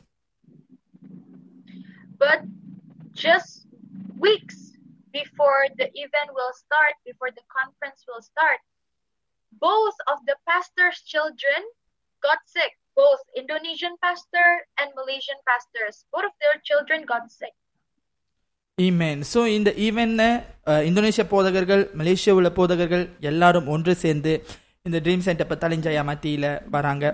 Speaker 3: But just weeks before the event will start, before the conference will start, both of the pastor's children got sick. Both Indonesian pastor and Malaysian pastors, both of their children got sick.
Speaker 2: Amen so இந்த ஈவென்ட்ல இந்தோனேஷிய போதகர்கள் Malaysia உள்ள போதகர்கள் எல்லாரும் ஒன்று சேர்ந்து இந்த dream centre பெத்தாலிஞ்சையா மத்தியில் வராங்க.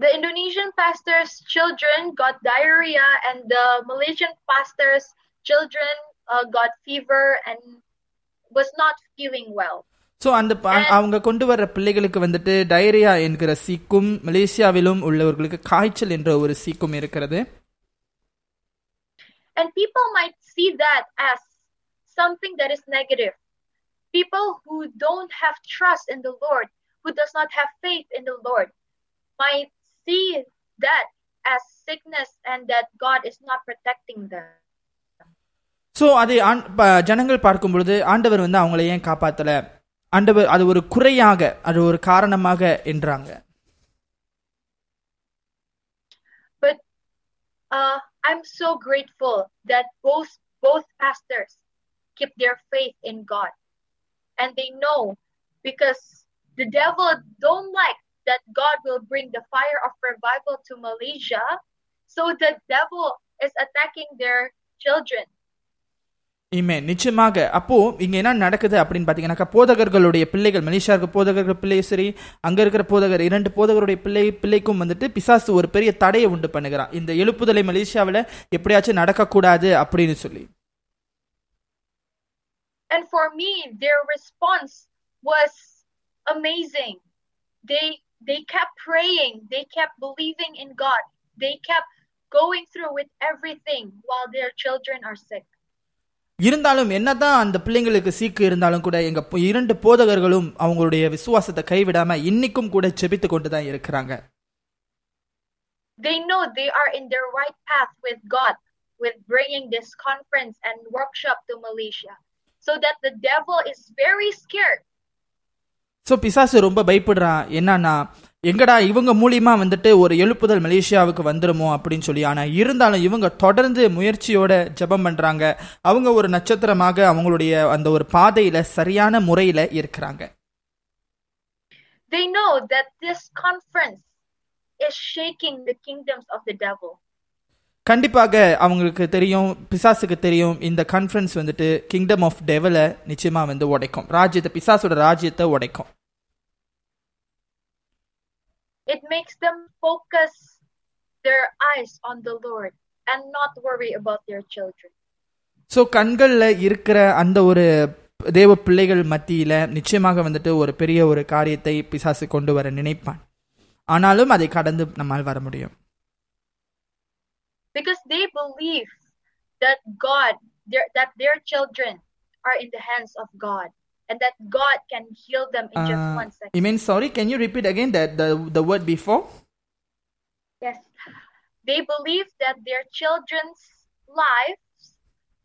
Speaker 3: The Indonesian pastor's children got diarrhea, and the Malaysian pastor's children uh, got fever and was not feeling well.
Speaker 2: So அந்த அவங்க கொண்டு வர்ற பிள்ளைகளுக்கு வந்துட்டு டயரியா என்கிற சீக்கும் மலேசியாவிலும் உள்ளவர்களுக்கு காய்ச்சல் என்ற ஒரு சீக்கும் இருக்கிறது.
Speaker 3: And people might see that as something that is negative. People who don't have trust in the Lord, who does not have faith in the Lord, might see that as sickness and that God is not protecting them.
Speaker 2: So அதை ஆண்- ப- ஜனங்கள் பார்க்கும் பொழுது ஆண்டவர் வந்து அவங்கள ஏன் காப்பாத்தல ஆண்டவர் அது ஒரு குறையாக அது ஒரு காரணமாக என்றாங்க
Speaker 3: But uh, I'm so grateful that both both pastors keep their faith in God, and they know because the devil don't like that God will bring the fire of revival to Malaysia, so the devil is attacking their children.
Speaker 2: இமே நிச்சயமாக அப்போ இங்க என்ன நடக்குது அப்படின்னு பாத்தீங்கன்னாக்கா போதகர்களுடைய பிள்ளைகள் மலேசியாவுக்கு போதகர்கள் பிள்ளை சரி அங்க இருக்கிற போதகர் இரண்டு போதகருடைய பிள்ளை பிள்ளைக்கும் வந்துட்டு பிசாசு ஒரு பெரிய தடையை உண்டு பண்ணுகிறான். இந்த எழுப்புதலை மலேசியாவில் எப்படியாச்சும் நடக்கக்கூடாது அப்படின்னு சொல்லி.
Speaker 3: And for me, their response was amazing. They they kept praying, they kept believing in God, they kept going through with everything while their children are sick.
Speaker 2: இருந்தாலும் என்னதான் அந்த பிள்ளைங்களுக்கு சீக்கு இருந்தாலும் கூட எங்க போ- இரண்டு போதகர்களும் அவங்களுடைய விசுவாசத்தை கைவிடாம இன்னைக்கும் கூட செபித்து கொண்டு தான் இருக்கிறாங்க
Speaker 3: They know they are in their right path with God, with bringing this conference and workshop to Malaysia, so that the devil is very scared.
Speaker 2: So பிசாசு ரொம்ப பயப்படுறான் என்னன்னா எங்கடா இவங்க மூலியமா வந்துட்டு ஒரு எழுப்புதல் மலேசியாவுக்கு வந்துருமோ அப்படின்னு சொல்லி ஆனா இருந்தாலும் இவங்க தொடர்ந்து முயற்சியோட ஜெபம் பண்றாங்க. அவங்க ஒரு நட்சத்திரமாக அவங்களுடைய அந்த ஒரு பாதையில சரியான முறையில இருக்கிறாங்க.
Speaker 3: They know that this conference is shaking the kingdoms of the devil.
Speaker 2: கண்டிப்பாக அவங்களுக்கு தெரியும் பிசாசுக்கு தெரியும் இந்த கான்ஃபரன்ஸ் வந்துட்டு கிங்டம் ஆஃப் டெவலை நிச்சயமா வந்து உடைக்கும். ராஜ்யத்தை பிசாசோட ராஜ்யத்தை உடைக்கும்.
Speaker 3: It makes them focus their eyes on the Lord and not worry about their children.
Speaker 2: So கண்களில் இருக்கிற அந்த ஒரு தேவ பிள்ளைகள் மத்தியில நிச்சயமாக வந்துட்டு ஒரு பெரிய ஒரு காரியத்தை பிசாசு கொண்டு வர நினைப்பான் ஆனாலும் அதை கடந்து நம்மால் வர முடியும்
Speaker 3: Because they believe that God their, that their children are in the hands of God and that God can heal them in just
Speaker 2: Uh,
Speaker 3: one second.
Speaker 2: you mean sorry? Can you repeat again that the the word before?
Speaker 3: Yes. They believe that their children's lives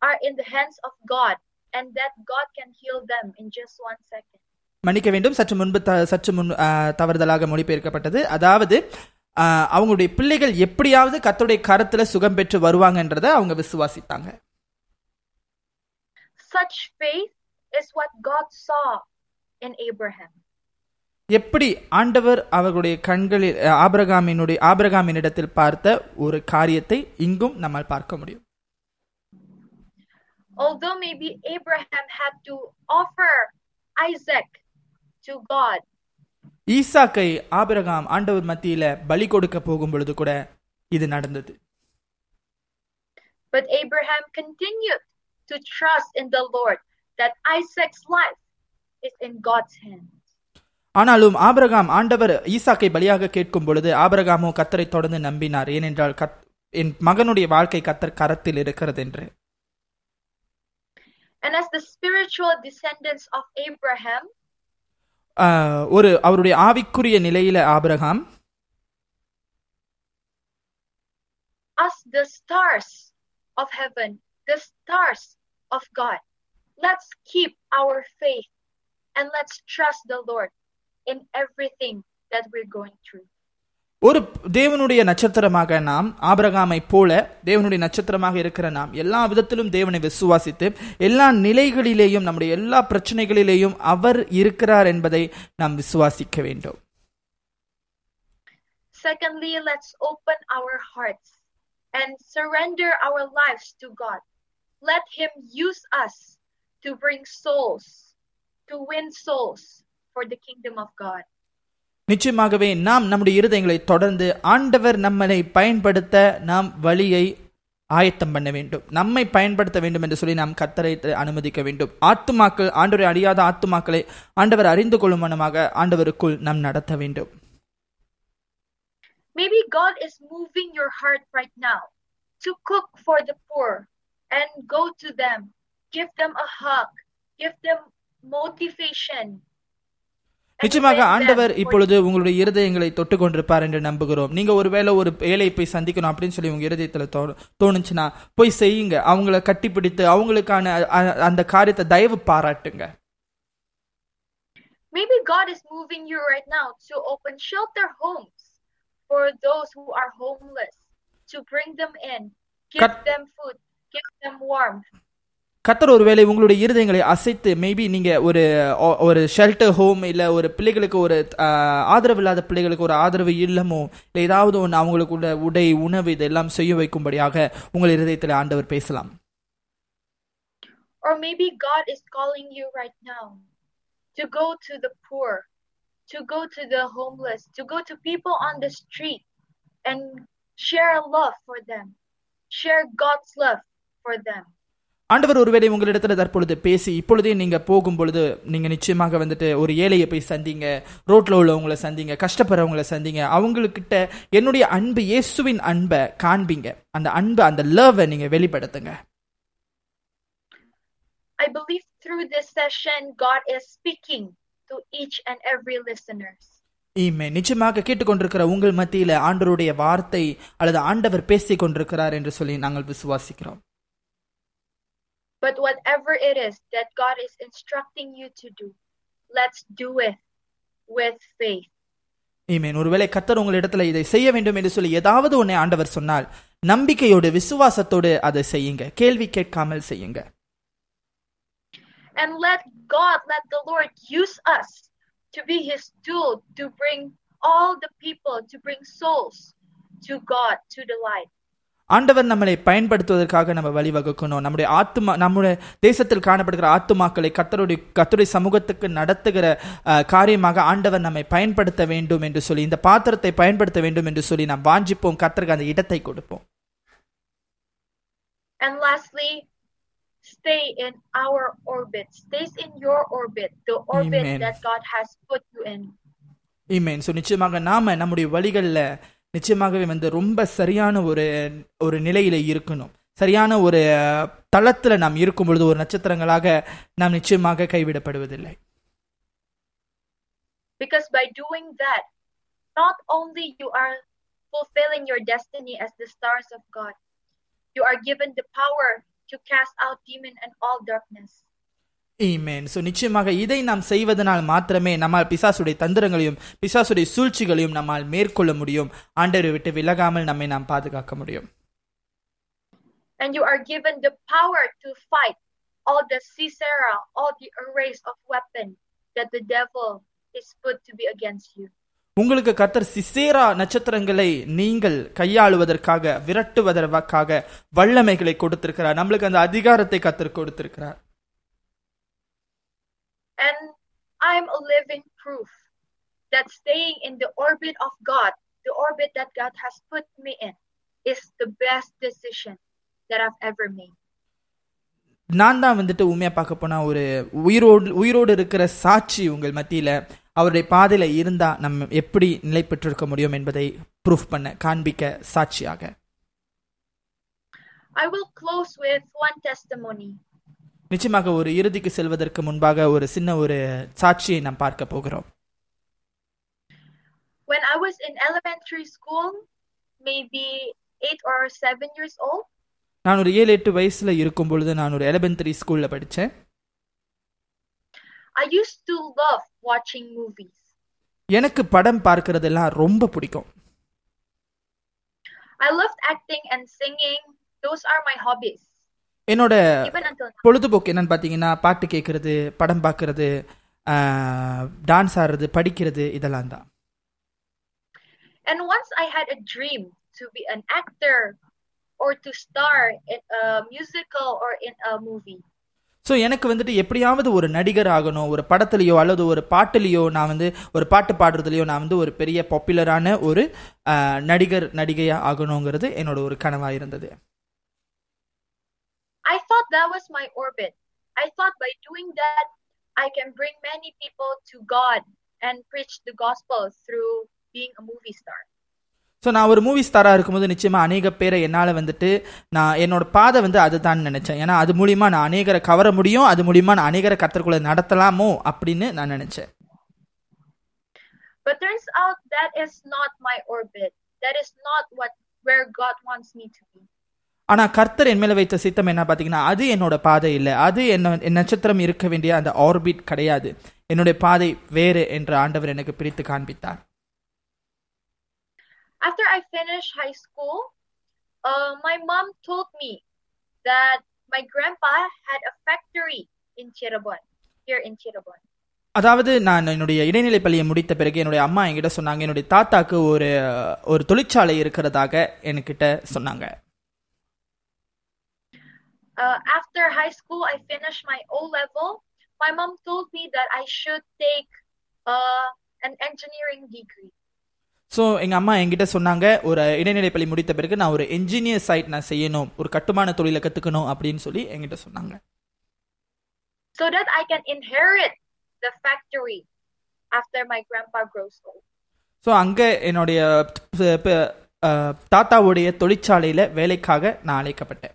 Speaker 3: are in the hands of God and that God can heal them in just one second.
Speaker 2: மன்னிக்க வேண்டும் சற்று முன்பு த சற்று முன் ஆ, தவறுதலாக மொழிபெயர்க்கப்பட்டது அதாவது ஆ, அவங்களுடைய பிள்ளைகள் எப்படியாவது கர்த்தருடைய கரத்துல சுகம் பெற்று வருவாங்கன்றதை அவங்க விசுவாசித்தாங்க
Speaker 3: Such faith is what God saw in Abraham.
Speaker 2: எப்படி ஆண்டவர் அவர்களுடைய கண்களில் அ, ஆபிரகாமினுடைய ஆபிரகாமினிடத்தில் பார்த்த ஒரு காரியத்தை இங்கும் நம்மால் பார்க்க முடியும்
Speaker 3: Although maybe Abraham had to offer Isaac to God,
Speaker 2: ஈசாக்கை ஆபிரகாம் ஆண்டவர் மத்தியில பலி கொடுக்க போகும் பொழுது கூட இது நடந்தது
Speaker 3: but Abraham continued to trust in the Lord that Isaac's life is in God's hands.
Speaker 2: ஆனாலும் ஆபிரகாம் ஆண்டவர் ஈசாக்கை பலியாக கேட்கும் பொழுது ஆபிரகாமோ கத்தரை தொடர்ந்து நம்பினார் ஏனென்றால் கத் என் மகனுடைய வாழ்க்கை கத்தர் கரத்தில் இருக்கிறது என்று
Speaker 3: And as the spiritual descendants of Abraham,
Speaker 2: ஆஹ், ஒரு அவருடைய ஆவிக்குரிய நிலையில Abraham
Speaker 3: us the stars of heaven, the stars of God, let's keep our faith and let's trust the Lord in everything that we're going through.
Speaker 2: ஒரு தேவனுடைய நட்சத்திரமாக நாம் ஆபிரகாமை போல தேவனுடைய நட்சத்திரமாக இருக்கிற நாம் எல்லா விதத்திலும் தேவனை விசுவாசித்து எல்லா நிலைகளிலேயும் நம்முடைய எல்லா பிரச்சனைகளிலேயும் அவர் இருக்கிறார் என்பதை நாம் விசுவாசிக்க வேண்டும்
Speaker 3: Secondly, let's open our hearts and surrender our lives to God. Let Him use us to bring souls, to win souls for the kingdom of God.
Speaker 2: நிச்சயமாகவே நாம் நம்முடைய இருதயங்களை தொடர்ந்து ஆண்டவர் நம்மளை பயன்படுத்த நாம் வழியை ஆயத்தம் பண்ண வேண்டும் நம்மை பயன்படுத்த வேண்டும் என்று சொல்லி நாம் கத்தரை அனுமதிக்க வேண்டும் ஆத்துமாக்கள் ஆண்டவரை அறியாத ஆத்துமாக்களை ஆண்டவர் அறிந்து கொள்ளும் மனமாக ஆண்டவருக்குள் நாம் நடத்த வேண்டும்
Speaker 3: Maybe God is moving your heart right now to cook for the poor and go to them, give them a hug, give them motivation. and
Speaker 2: நிச்சயமாக
Speaker 3: win them
Speaker 2: ஆண்டவர்
Speaker 3: for
Speaker 2: இப்பொழுது உங்களுடைய இருதயங்களை தொட்டு கொண்டிருப்பார் என்று நம்புகிறோம் நீங்க ஒருவேளை ஒரு ஏழையை போய் சந்திக்கணும் அப்படின்னு சொல்லி உங்க இருதயத்துல தோ- தோணுச்சுன்னா போய் செய்யுங்க அவங்கள கட்டிப்பிடித்து அவங்களுக்கான அ- அந்த காரியத்தை தயவு பாராட்டுங்க
Speaker 3: Maybe God is moving you right now to open shelter homes for those who are homeless, to bring them in, give
Speaker 2: Kat-
Speaker 3: them food, give them warmth.
Speaker 2: கத்தர் ஒருவேளை உங்களுடைய இருதயங்களை அசைத்து மேபி நீங்க ஒரு ஒரு ஷெல்டர் ஹோம் இல்ல ஒரு பிள்ளைகளுக்கு ஒரு ஆதரவு இல்லாத பிள்ளைகளுக்கு ஒரு ஆதரவு இல்லமோ இல்ல ஏதாவது ஒன்று அவங்களுக்கு உள்ள உடை உணவு இதெல்லாம் செய்ய வைக்கும்படியாக உங்கள் இருதயத்தில் ஆண்டவர் பேசலாம்
Speaker 3: Or maybe God is calling you right now to go to the poor, to go to the homeless, to go to people on the street and share love for them, share God's love for them.
Speaker 2: ஆண்டவர் ஒருவேளை உங்களிடத்துல தற்பொழுது பேசி இப்பொழுதே நீங்க போகும் பொழுது நீங்க நிச்சயமாக வந்துட்டு ஒரு ஏழையை போய் சந்திங்க ரோட்ல உள்ளவங்களை சந்திங்க கஷ்டப்படுறவங்களை சந்திங்க அவங்களுக்கிட்ட என்னுடைய அன்பு இயேசுவின் அன்பை காண்பீங்க. அந்த அன்பை அந்த லவ்வை நீங்க வெளிப்படுத்துங்க.
Speaker 3: I believe through this session, God is speaking to each and every listeners.
Speaker 2: ஈமே நிச்சயமாக கேட்டுக்கொண்டிருக்கிற உங்கள் மத்தியில ஆண்டவருடைய வார்த்தை அல்லது ஆண்டவர் பேசிக் கொண்டிருக்கிறார் என்று சொல்லி நாங்கள் விசுவாசிக்கிறோம்.
Speaker 3: But whatever it is that God is instructing you to do, let's do it with faith.
Speaker 2: ஈமேன் ஒருவேளை கத்தர் உங்களிடத்துல இதை செய்ய வேண்டும் என்று சொல்லி ஏதாவது ஒன்றை ஆண்டவர் சொன்னால் நம்பிக்கையோடு விசுவாசத்தோடு அதை செய்யுங்க கேள்வி கேட்காமல் செய்யுங்க
Speaker 3: And let God, let the Lord use us to be His tool to bring all the people, to bring souls to God, to the light.
Speaker 2: ஆண்டவர் நம்மளை பயன்படுத்துவதற்காக நம்ம வழிவகுக்கணும் நம்முடைய ஆத்துமா நம்முடைய தேசத்தில் காணப்படுகிற ஆத்துமாக்களை கத்தருடைய கத்தருடைய சமூகத்துக்கு நடத்துகிற காரியமாக ஆண்டவர் நம்மை பயன்படுத்த வேண்டும் என்று சொல்லி இந்த பாத்திரத்தை பயன்படுத்த வேண்டும் என்று சொல்லி நாம் வாஞ்சிப்போம். கத்தருக்கு அந்த இடத்தை கொடுப்போம்.
Speaker 3: And lastly, stay in our orbit, stays in your orbit, the orbit
Speaker 2: Amen.
Speaker 3: that God has put you in.
Speaker 2: Amen so நிச்சயமாக நாம நம்முடைய வழிகளில் நிச்சயமாகவே வந்து ரொம்ப சரியான ஒரு ஒரு நிலையில இருக்கணும் சரியான ஒரு அஹ், தளத்துல நாம் இருக்கும் பொழுது ஒரு நட்சத்திரங்களாக நாம் நிச்சயமாக கைவிடப்படுவதில்லை
Speaker 3: Because by doing that, not only you are fulfilling your destiny as the stars of God, you are given the power to cast out demon and all darkness.
Speaker 2: Amen so நிச்சயமாக இதை நாம் செய்வதனால் மாத்திரமே நம்மால் பிசாசுடைய தந்திரங்களையும் பிசாசுடைய சூழ்ச்சிகளையும் நம்மால் மேற்கொள்ள முடியும். ஆண்டவரை விட்டு விலகாமல் நம்மை நாம் பாதுகாக்க முடியும்.
Speaker 3: And you are given the power to fight all the Sisera, all the arrays of weapon that the devil is put to be against you.
Speaker 2: உங்களுக்கு கர்த்தர் சிசேரா நட்சத்திரங்களை நீங்கள் கையாளுவதற்காக விரட்டுவதற்காக வல்லமைகளை கொடுத்திருக்கிறார். நம்மளுக்கு அந்த அதிகாரத்தை கர்த்தர் கொடுத்திருக்கிறார்.
Speaker 3: And I'm a living proof that staying in the orbit of God, the orbit that God has put me in, is the best decision that I've ever made.
Speaker 2: நான் தான் வந்துட்டு உண்மையா பார்க்க போனா ஒரு உயிரோடு உயிரோடு இருக்கிற சாட்சி உங்கள் மத்தியில அவருடைய பாதையில இருந்தா நம்ம எப்படி நிலை பெற்றிருக்க முடியும் என்பதை ப்ரூஃப் பண்ண காண்பிக்க சாட்சியாக
Speaker 3: I will close with one testimony.
Speaker 2: நிச்சயமாக ஒரு இறுதிக்கு செல்வதற்கு முன்பாக ஒரு சின்ன ஒரு சாட்சியை நாம் பார்க்க போகிறோம்
Speaker 3: When I was in elementary school, maybe eight or seven years old,
Speaker 2: நான் ஒரு ஏழு எட்டு வயசுல இருக்கும் பொழுது நான் ஒரு எலமெண்டரி ஸ்கூல்ல படித்தேன்
Speaker 3: I used to love watching movies.
Speaker 2: எனக்கு படம் பார்க்கறதெல்லாம் ரொம்ப பிடிக்கும்
Speaker 3: I loved acting and singing. Those are my hobbies,
Speaker 2: என்னோட. பொழுதுபோக்கு என்னன்னு பார்த்தீங்கன்னா பாட்டு கேட்கறது படம் பார்க்கறது டான்ஸ் ஆடுறது படிக்கிறது இதெல்லாம் தான்
Speaker 3: And once I had a dream to be an actor or to star in a musical or in a movie.
Speaker 2: So எனக்கு வந்துட்டு எப்படியாவது ஒரு நடிகர் ஆகணும் ஒரு படத்துலையோ அல்லது ஒரு பாட்டுலேயோ நான் வந்து ஒரு பாட்டு பாடுறதுலையோ நான் வந்து ஒரு பெரிய பாப்புலரான ஒரு நடிகர் நடிகையா ஆகணுங்கிறது என்னோட ஒரு கனவாக இருந்தது
Speaker 3: I thought that was my orbit. I thought by doing that, I can bring many people to God and preach the gospel through being a movie star.
Speaker 2: So நான் ஒரு மூவி ஸ்டாராக இருக்கும்போது நிச்சயமாக அநேக பேரை என்னால் வந்துட்டு நான் என்னோட பாதை வந்து அதுதான் நினச்சேன் ஏன்னா அது மூலியமா நான் அநேகரை கவர முடியும் அது மூலியமா நான் அநேகரை கத்தருக்குள்ள நடத்தலாமோ அப்படின்னு நான் நினச்சேன்
Speaker 3: But turns out that is not my orbit. That is not what where God wants me to be.
Speaker 2: ஆனால் கர்த்தர் என் மேலே வைத்த சித்தம் என்ன பார்த்தீங்கன்னா அது என்னோட பாதை இல்லை. அது என்ன என் நட்சத்திரம் இருக்க வேண்டிய அந்த ஆர்பிட் கிடையாது. என்னுடைய பாதை வேறு என்று ஆண்டவர் எனக்கு பிரித்து காண்பித்தார்.
Speaker 3: After I finished high school, uh, my mom told me that my grandpa had a factory in Chirabon, here in Chirabon.
Speaker 2: அதாவது நான் என்னுடைய இடைநிலை பள்ளியை முடித்த பிறகு என்னுடைய அம்மா என்கிட்ட சொன்னாங்க என்னுடைய தாத்தாக்கு ஒரு ஒரு தொழிற்சாலை இருக்கிறதாக என்கிட்ட சொன்னாங்க.
Speaker 3: Uh, after high school, I finished my O level. My mom told me that I should take uh, an engineering degree.
Speaker 2: So எங்கள் அம்மா என்கிட்ட சொன்னாங்க ஒரு இடைநிலை பள்ளி முடித்த பிறகு நான் ஒரு என்ஜினியர் சைட் நான் செய்யணும் ஒரு கட்டுமான தொழிலை கற்றுக்கணும் அப்படின்னு சொல்லி என்கிட்ட சொன்னாங்க
Speaker 3: so that I can inherit the factory after my grandpa grows old.
Speaker 2: So அங்கே என்னுடைய ப- ப- அஹ், தாத்தாவுடைய தொழிற்சாலையில் வேலைக்காக நான் அழைக்கப்பட்டேன்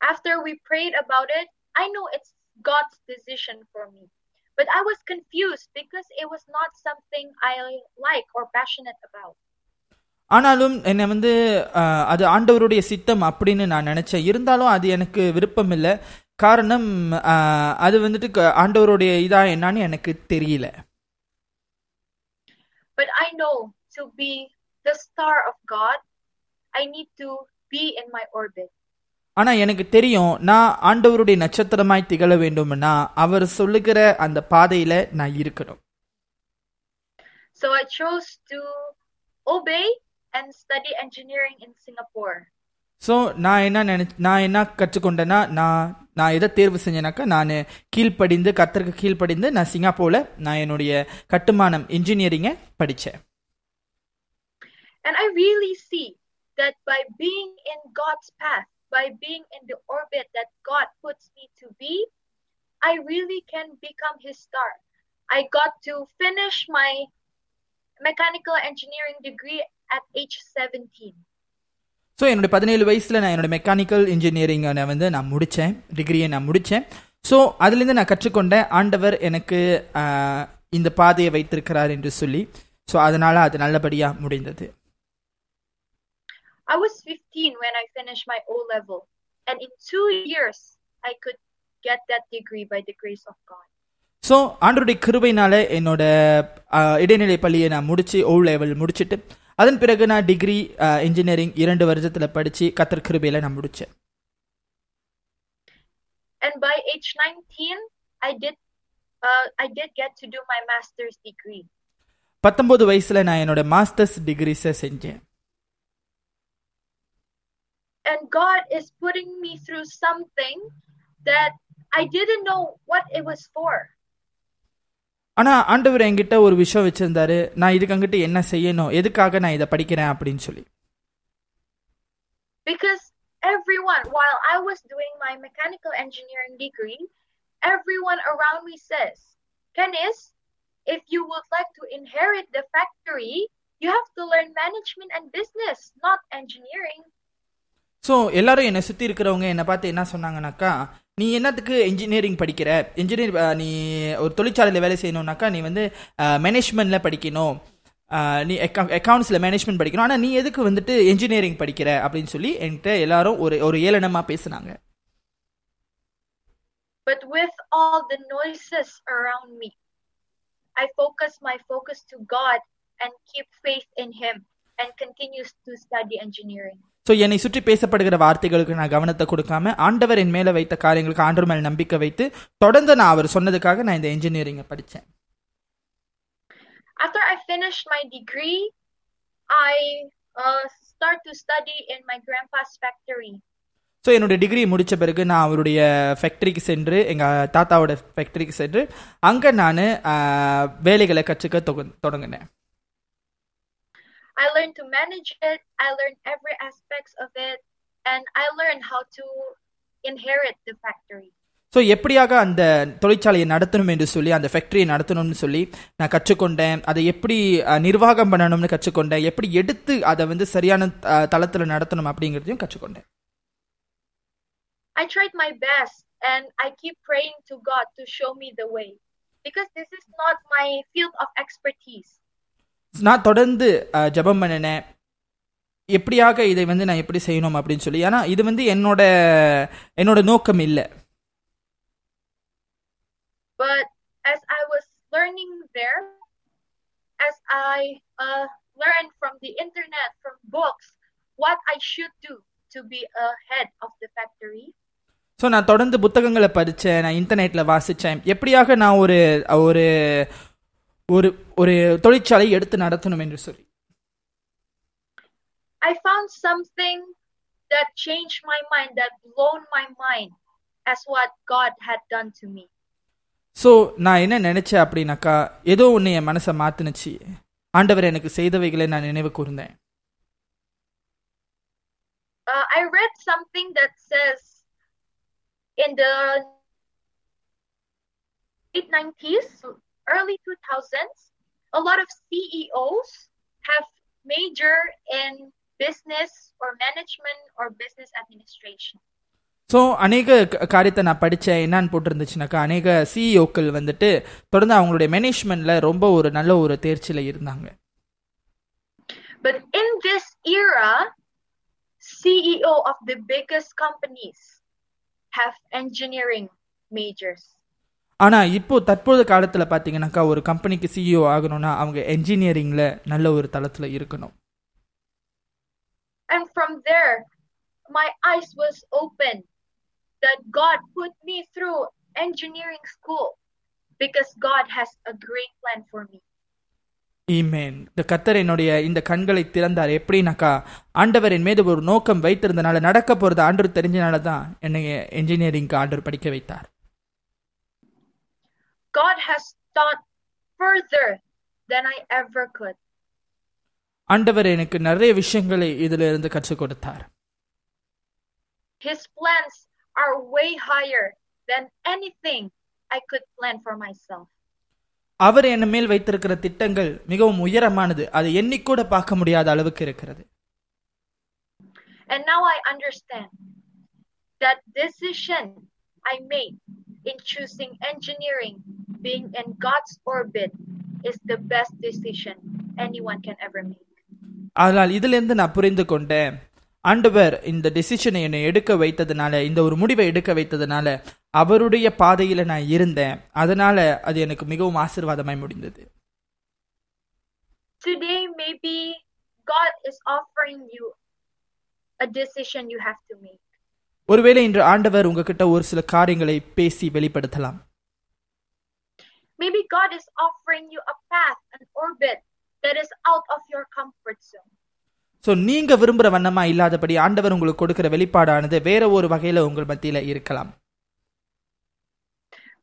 Speaker 3: After we prayed about it, I know it's God's decision for me. But I was confused because it was not something I like or passionate about.
Speaker 2: ஆனாலும் என்னை வந்து அஹ், அது ஆண்டவருடைய சித்தம் அப்படின்னு நான் நினைச்சேன் இருந்தாலும் அது எனக்கு விருப்பம் இல்லை காரணம் அஹ், அது வந்துட்டு க- ஆண்டவருடைய இதா என்னன்னு எனக்கு தெரியல
Speaker 3: But I know to be the star of God, I need to be in my orbit.
Speaker 2: ஆனா எனக்கு தெரியும் நான் ஆண்டவருடைய நட்சத்திரமாய் திகழ வேண்டும்னா அவர் சொல்லுகிற அந்த பாதையில நான் இருக்கணும்
Speaker 3: So I chose to obey and study engineering in Singapore.
Speaker 2: So நான் என்ன நினை நான் என்ன கற்றுக்கொண்டேன்னா நான் நான் எதை தேர்வு செஞ்சேனாக்கா நான் கீழ்ப்படிந்து கத்தருக்கு கீழ்ப்படிந்து நான் சிங்கப்பூர்ல நான் என்னுடைய கட்டுமானம் இன்ஜினியரிங்கை படித்தேன்
Speaker 3: And I really see that by being in God's path, by being in the orbit that God puts me to be, I really can become His star. I got to finish my mechanical engineering degree at age 17.
Speaker 2: So என்னுடைய பதினேழு வயசில் நான் என்னோட mechanical engineering வந்து நான் முடித்தேன் டிகிரியை நான் முடித்தேன் ஸோ அதுலேருந்து நான் கற்றுக்கொண்டேன் ஆண்டவர் எனக்கு ஆஹ், இந்த பாதையை வைத்திருக்கிறார் என்று சொல்லி ஸோ அதனால் அது நல்லபடியாக முடிந்தது
Speaker 3: I was 15 when I finished my O level, and in two years, I could get that degree by the grace of God.
Speaker 2: So ஆண்டருடைய கிருபைனால என்னோட ஆஹ், இடைநிலை பள்ளியை நான் முடிச்சு ஓ லெவல் முடிச்சிட்டு அதன் பிறகு நான் டிகிரி இன்ஜினியரிங் இரண்டு வருஷத்தில் படித்து கத்தர் கிருபையில் நான் முடித்தேன்
Speaker 3: And by age 19, I did, uh, I did get to do my master's degree.
Speaker 2: பத்தொன்பது வயசுல நான் என்னோட மாஸ்டர்ஸ் டிகிரிஸை செஞ்சேன்
Speaker 3: And God is putting me through something that I didn't know what it was for.
Speaker 2: ஆனா ஆண்டவர் என்கிட்ட ஒரு விஷயம் வச்சிருந்தாரு நான் இதுக்கு அங்கிட்டு என்ன செய்யணும் எதுக்காக நான் இதை படிக்கிறேன் அப்படின்னு சொல்லி
Speaker 3: Because everyone, while I was doing my mechanical engineering degree, everyone around me says, Kenis, if you would like to inherit the factory, you have to learn management and business, not engineering.
Speaker 2: So எல்லாரும் என்னை சுற்றி இருக்கிறவங்க என்னை பார்த்து என்ன சொன்னாங்கனாக்கா நீ என்னத்துக்கு engineering படிக்கிற? இன்ஜினியர் நீ ஒரு தொழிற்சாலையில் வேலை செய்யணும்னாக்கா நீ வந்து மேனேஜ்மெண்ட்டில் படிக்கணும். நீ நீ அக்கௌண்ட்ஸில் மேனேஜ்மெண்ட் படிக்கணும். ஆனால் நீ எதுக்கு வந்துட்டு இன்ஜினியரிங் படிக்கிற? அப்படின்னு சொல்லி என்கிட்ட எல்லாரும் ஒரு ஒரு ஏளனமாக பேசுனாங்க.
Speaker 3: But with all the noises around me, I focus my focus to God and keep faith in Him and continues to study engineering.
Speaker 2: So என்னை சுற்றி பேசப்படுகிற வார்த்தைகளுக்கு நான் கவனத்தை கொடுக்காம ஆண்டவர் என் மேலே வைத்த காரியங்களுக்கு ஆண்டவர் மேல் நம்பிக்கை வைத்து தொடர்ந்து நான் அவர் சொன்னதுக்காக நான் இந்த இன்ஜினியரிங்கை படித்தேன்
Speaker 3: After I finished my degree, I uh, start to study in my grandpa's factory.
Speaker 2: So என்னுடைய டிகிரி முடித்த பிறகு நான் அவருடைய ஃபேக்ட்ரிக்கு சென்று எங்கள் தாத்தாவோட ஃபேக்ட்ரிக்கு சென்று அங்கே நான் வேலைகளை கற்றுக்க தொடங்கினேன்
Speaker 3: I learned to manage it. I learned every aspects of it, and I learned how to inherit the factory.
Speaker 2: So எப்படியாக அந்த தொழிற்சாலையை நடத்தணும் என்று சொல்லி அந்த ஃபேக்டரியை நடத்தணும்னு சொல்லி நான் கற்றுக்கொண்டேன் அதை எப்படி அஹ், நிர்வாகம் பண்ணணும்னு கற்றுக்கொண்டேன் எப்படி எடுத்து அதை வந்து சரியான தளத்தில் நடத்தணும் அப்படிங்கிறதையும் கற்றுக்கொண்டேன்
Speaker 3: I tried my best, and I keep praying to God to show me the way, because this is not my field of expertise.
Speaker 2: நான் தொடர்ந்து ஜெபம் பண்ணினேன். எப்படியாக இதை வந்து நான் எப்படி செய்யணும் அப்படின்னு சொல்லி. ஏன்னா இது வந்து என்னோட என்னோட நோக்கம் இல்லை.
Speaker 3: But as I was learning there, as I uh, learned from the internet, from books, what I should do to be a head of the factory,
Speaker 2: so நான் தொடர்ந்து புத்தகங்களை படித்தேன் நான் இன்டர்நெட்டில் வாசித்தேன் எப்படியாக நான் ஒரு ஒரு ஒரு ஒரு தொழிற்சாலை எடுத்து நடத்தணும் என்று சொல்லி
Speaker 3: I found something that changed my mind, that blown my mind as what God had done to me.
Speaker 2: So நான் என்ன நினைச்சேன் அப்படின்னாக்கா ஏதோ ஒன்று என் மனசை மாத்துனுச்சு ஆண்டவர் எனக்கு செய்தவைகளை நான் நினைவு கூர்ந்தேன்
Speaker 3: Uh, I read something that says in the late 90s, early 2000s, a lot of CEOs have major in business or management or business administration.
Speaker 2: So அநேக க- காரியத்தை நான் படித்தேன் என்னன்னு போட்டிருந்துச்சுனாக்கா அநேக சிஇஓக்கள் வந்துட்டு தொடர்ந்து அவங்களுடைய மேனேஜ்மெண்ட்டில் ரொம்ப ஒரு நல்ல ஒரு தேர்ச்சியில் இருந்தாங்க
Speaker 3: But in this era, CEO of the biggest companies have engineering majors.
Speaker 2: ஆனால் இப்போ தற்போது காலத்தில் பார்த்தீங்கன்னாக்கா ஒரு கம்பெனிக்கு சிஇஓ ஆகணும்னா அவங்க என்ஜினியரிங்கில் நல்ல ஒரு தளத்தில் இருக்கணும்.
Speaker 3: And from there, my eyes was open that God put me through engineering school because God has a great plan for me.
Speaker 2: ஈமேன் இந்த கத்தர் என்னுடைய இந்த கண்களை திறந்தார். எப்படின்னாக்கா ஆண்டவர் என் மீது ஒரு நோக்கம் வைத்திருந்தனால நடக்க போகிறது ஆண்டவர் தெரிஞ்சனால தான் என்னை என்ஜினியரிங்க்கு ஆண்டவர் படிக்க வைத்தார்.
Speaker 3: God has thought further than I ever could.
Speaker 2: ஆண்டவர் எனக்கு நிறைய விஷயங்களை இதில் இருந்து கற்றுக் கொடுத்தார்
Speaker 3: His plans are way higher than anything I could plan for myself.
Speaker 2: அவர் என்ன மேல் வைத்திருக்கிற திட்டங்கள் மிகவும் உயரமானது அதை எண்ணிக்கூட பார்க்க முடியாத அளவுக்கு இருக்கிறது
Speaker 3: And now I understand that decision I made in choosing engineering, being in God's orbit, is the best decision anyone can ever make.
Speaker 2: அதனால் இதிலிருந்து நான் புரிந்து கொண்டேன் ஆண்டவர் இந்த டெசிஷனை என்னை எடுக்க வைத்ததுனால இந்த ஒரு முடிவை எடுக்க வைத்ததுனால அவருடைய பாதையில நான் இருந்தேன் அதனால அது எனக்கு மிகவும் ஆசீர்வாதமாய் முடிந்தது
Speaker 3: Today, maybe God is offering you a decision you have to make.
Speaker 2: ஒருவேளை இன்று ஆண்டவர் உங்ககிட்ட ஒரு சில காரியங்களை பேசி வெளிப்படுத்தலாம்.
Speaker 3: Maybe God is offering you a path, an orbit that is out of your comfort zone.
Speaker 2: So நீங்க விரும்புற வண்ணமா இல்லாதபடி ஆண்டவர் உங்களுக்கு கொடுக்கிற வெளிப்பாடானது வேற ஒரு வகையில உங்கள் மத்தியில இருக்கலாம்.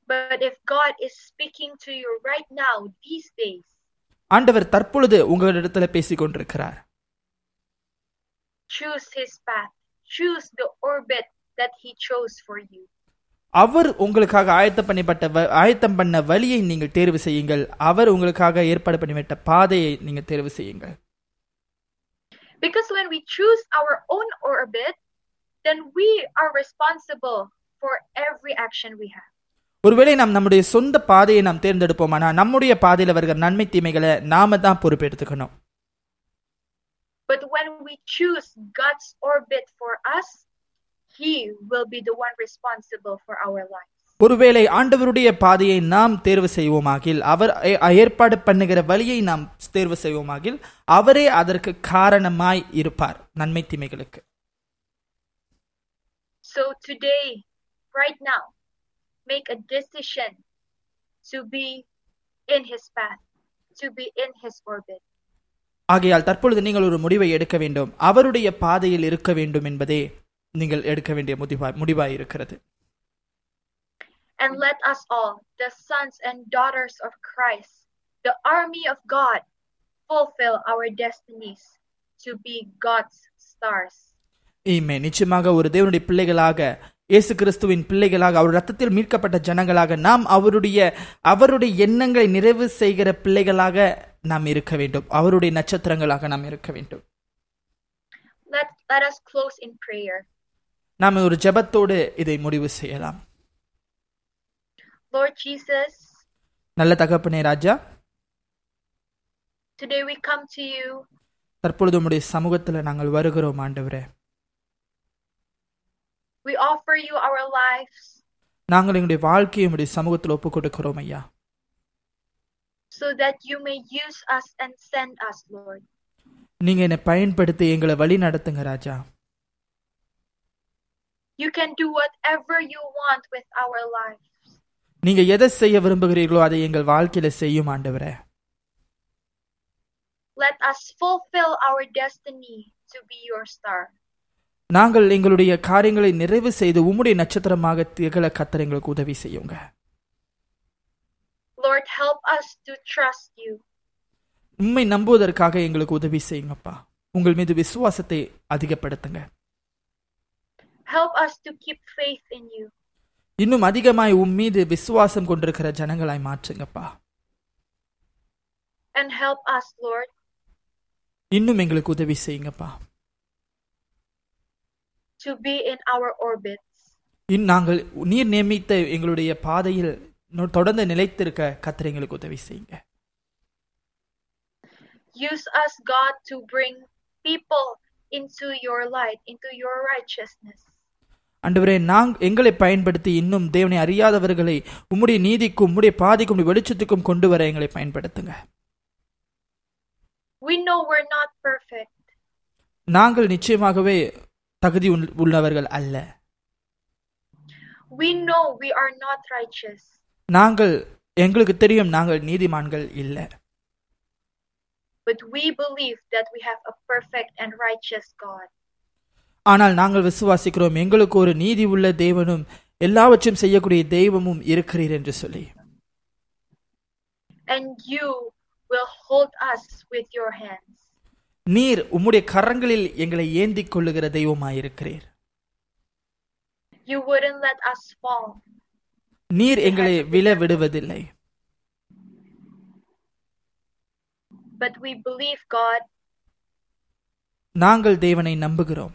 Speaker 3: But if God is speaking to you right now, these days,
Speaker 2: ஆண்டவர் தற்பொழுது உங்களிடத்துல பேசிக் கொண்டிருக்கிறார்.
Speaker 3: choose His path, choose the orbit that He chose for you.
Speaker 2: அவர் உங்களுக்காக ஆயத்தம் பண்ணிப்பட்ட வ- ஆயத்தம் பண்ண வழியை நீங்கள் தேர்வு செய்யுங்கள் அவர் உங்களுக்காக ஏற்பாடு பண்ணிவிட்ட பாதையை நீங்க தேர்வு செய்யுங்கள்
Speaker 3: Because when we choose our own orbit, then we are responsible for every action we have.
Speaker 2: ஒருவேளை நாம் நம்முடைய சொந்த பாதையை நாம் தேர்ந்தெடுப்போமானா நம்முடைய பாதையில வருகிற நன்மை தீமைகளை நாம தான் பொறுப்பெடுத்துக்கணும்
Speaker 3: But when we choose God's orbit for us, He will be the one responsible for our lives.
Speaker 2: ஒருவேளை ஆண்டவருடைய பாதையை நாம் தேர்வு செய்வோமாகில் அவர் ஏற்பாடு பண்ணுகிற வழியை நாம் தேர்வு செய்வோமாகில் அவரே அதற்கு காரணமாய் இருப்பார் நன்மை தீமைகளுக்கு
Speaker 3: So today, right now, make a decision to be in His path, to be in His orbit.
Speaker 2: ஆகையால் தற்பொழுது நீங்கள் ஒரு முடிவை எடுக்க வேண்டும் அவருடைய பாதையில் இருக்க வேண்டும் என்பதே நீங்கள் எடுக்க வேண்டிய முடிவாய் முடிவாய் இருக்கிறது
Speaker 3: And let us all, the sons and daughters of Christ, the army of God, fulfill our destinies to be God's stars.
Speaker 2: ஈமே நிச்சயமாக ஒரு தேவனுடைய பிள்ளைகளாக இயேசு கிறிஸ்துவின் பிள்ளைகளாக அவர் ரத்தத்தில் மீட்கப்பட்ட ஜனங்களாக நாம் அவருடைய அவருடைய எண்ணங்களை நிறைவு செய்கிற பிள்ளைகளாக நாம் இருக்க வேண்டும் அவருடைய நட்சத்திரங்களாக நாம் இருக்க வேண்டும்
Speaker 3: Let, let us close in prayer.
Speaker 2: நாம் ஒரு ஜெபத்தோடு இதை முடிவு செய்யலாம்.
Speaker 3: Lord Jesus,
Speaker 2: நல்ல தகப்பனே ராஜா
Speaker 3: today we come to you.
Speaker 2: தற்பொழுது உம்முடைய சமூகத்துல நாங்கள் வருகிறோம் ஆண்டவரே.
Speaker 3: We offer you our lives.
Speaker 2: நாங்கள் எங்களுடைய வாழ்க்கையை உம்முடைய சமூகத்தில் ஒப்பு கொடுக்கிறோம் ஐயா.
Speaker 3: So that you may use us and send us, Lord.
Speaker 2: நீங்க என்னை பயன்படுத்தி எங்களை வழி நடத்துங்க ராஜா.
Speaker 3: You can do whatever you want with our lives.
Speaker 2: நீங்க எதை செய்ய விரும்புகிறீர்களோ அதை எங்கள் வாழ்க்கையில செய்யும் ஆண்டவரே
Speaker 3: Let us fulfill our destiny to be your star.
Speaker 2: நாங்கள் எங்களுடைய காரியங்களை நிறைவு செய்து உம்முடைய நட்சத்திரமாக திகழ கத்தர் எங்களுக்கு உதவி செய்யுங்க
Speaker 3: Lord, help us to trust you.
Speaker 2: உண்மை நம்புவதற்காக எங்களுக்கு உதவி செய்யுங்கப்பா உங்கள் மீது விசுவாசத்தை அதிகப்படுத்துங்க
Speaker 3: Help us to keep faith in you.
Speaker 2: இன்னும் அதிகமாய் உம் மீது விசுவாசம் கொண்டிருக்கிற ஜனங்களாய் மாற்றுங்கப்பா
Speaker 3: And help us, Lord,
Speaker 2: இன்னும் எங்களுக்கு உதவி செய்யுங்கப்பா
Speaker 3: to be in our orbits.
Speaker 2: இன் நாங்கள் நீர் நியமித்த எங்களுடைய பாதையில் நொ- தொடர்ந்து நிலைத்திருக்க கத்தர் எங்களுக்கு உதவி செய்யுங்க
Speaker 3: Use us, God, to bring people into your light, into your righteousness.
Speaker 2: ஆண்டவரே நாங் எங்களை பயன்படுத்தி இன்னும் தேவனை அறியாதவர்களை உம்முடைய நீதிக்கும் உம்முடைய பாதைக்கும் உம்முடைய வெளிச்சத்துக்கும் கொண்டு வர எங்களை பயன்படுத்துங்க.
Speaker 3: We know we're not perfect,
Speaker 2: நாங்கள் நிச்சயமாகவே தகுதி உள்- உள்ளவர்கள் அல்ல.
Speaker 3: We know we are not righteous,
Speaker 2: நாங்கள் எங்களுக்கு தெரியும் நாங்கள் நீதிமான்கள் இல்லை.
Speaker 3: But we believe that we have a perfect and righteous God.
Speaker 2: ஆனால் நாங்கள் விசுவாசிக்கிறோம் எங்களுக்கு ஒரு நீதி உள்ள தேவனும் எல்லாவற்றையும் செய்யக்கூடிய தெய்வமும் இருக்கிறீர் என்று சொல்லி.
Speaker 3: And you will hold us with your hands.
Speaker 2: நீர் உம்முடைய கரங்களில் எங்களை ஏந்திக் கொள்ளுகிற தெய்வமாயிருக்கிறீர்
Speaker 3: You wouldn't let us fall.
Speaker 2: நீர் எங்களை விழ விடுவதில்லை.
Speaker 3: But we believe, God,
Speaker 2: நாங்கள் தேவனை நம்புகிறோம்.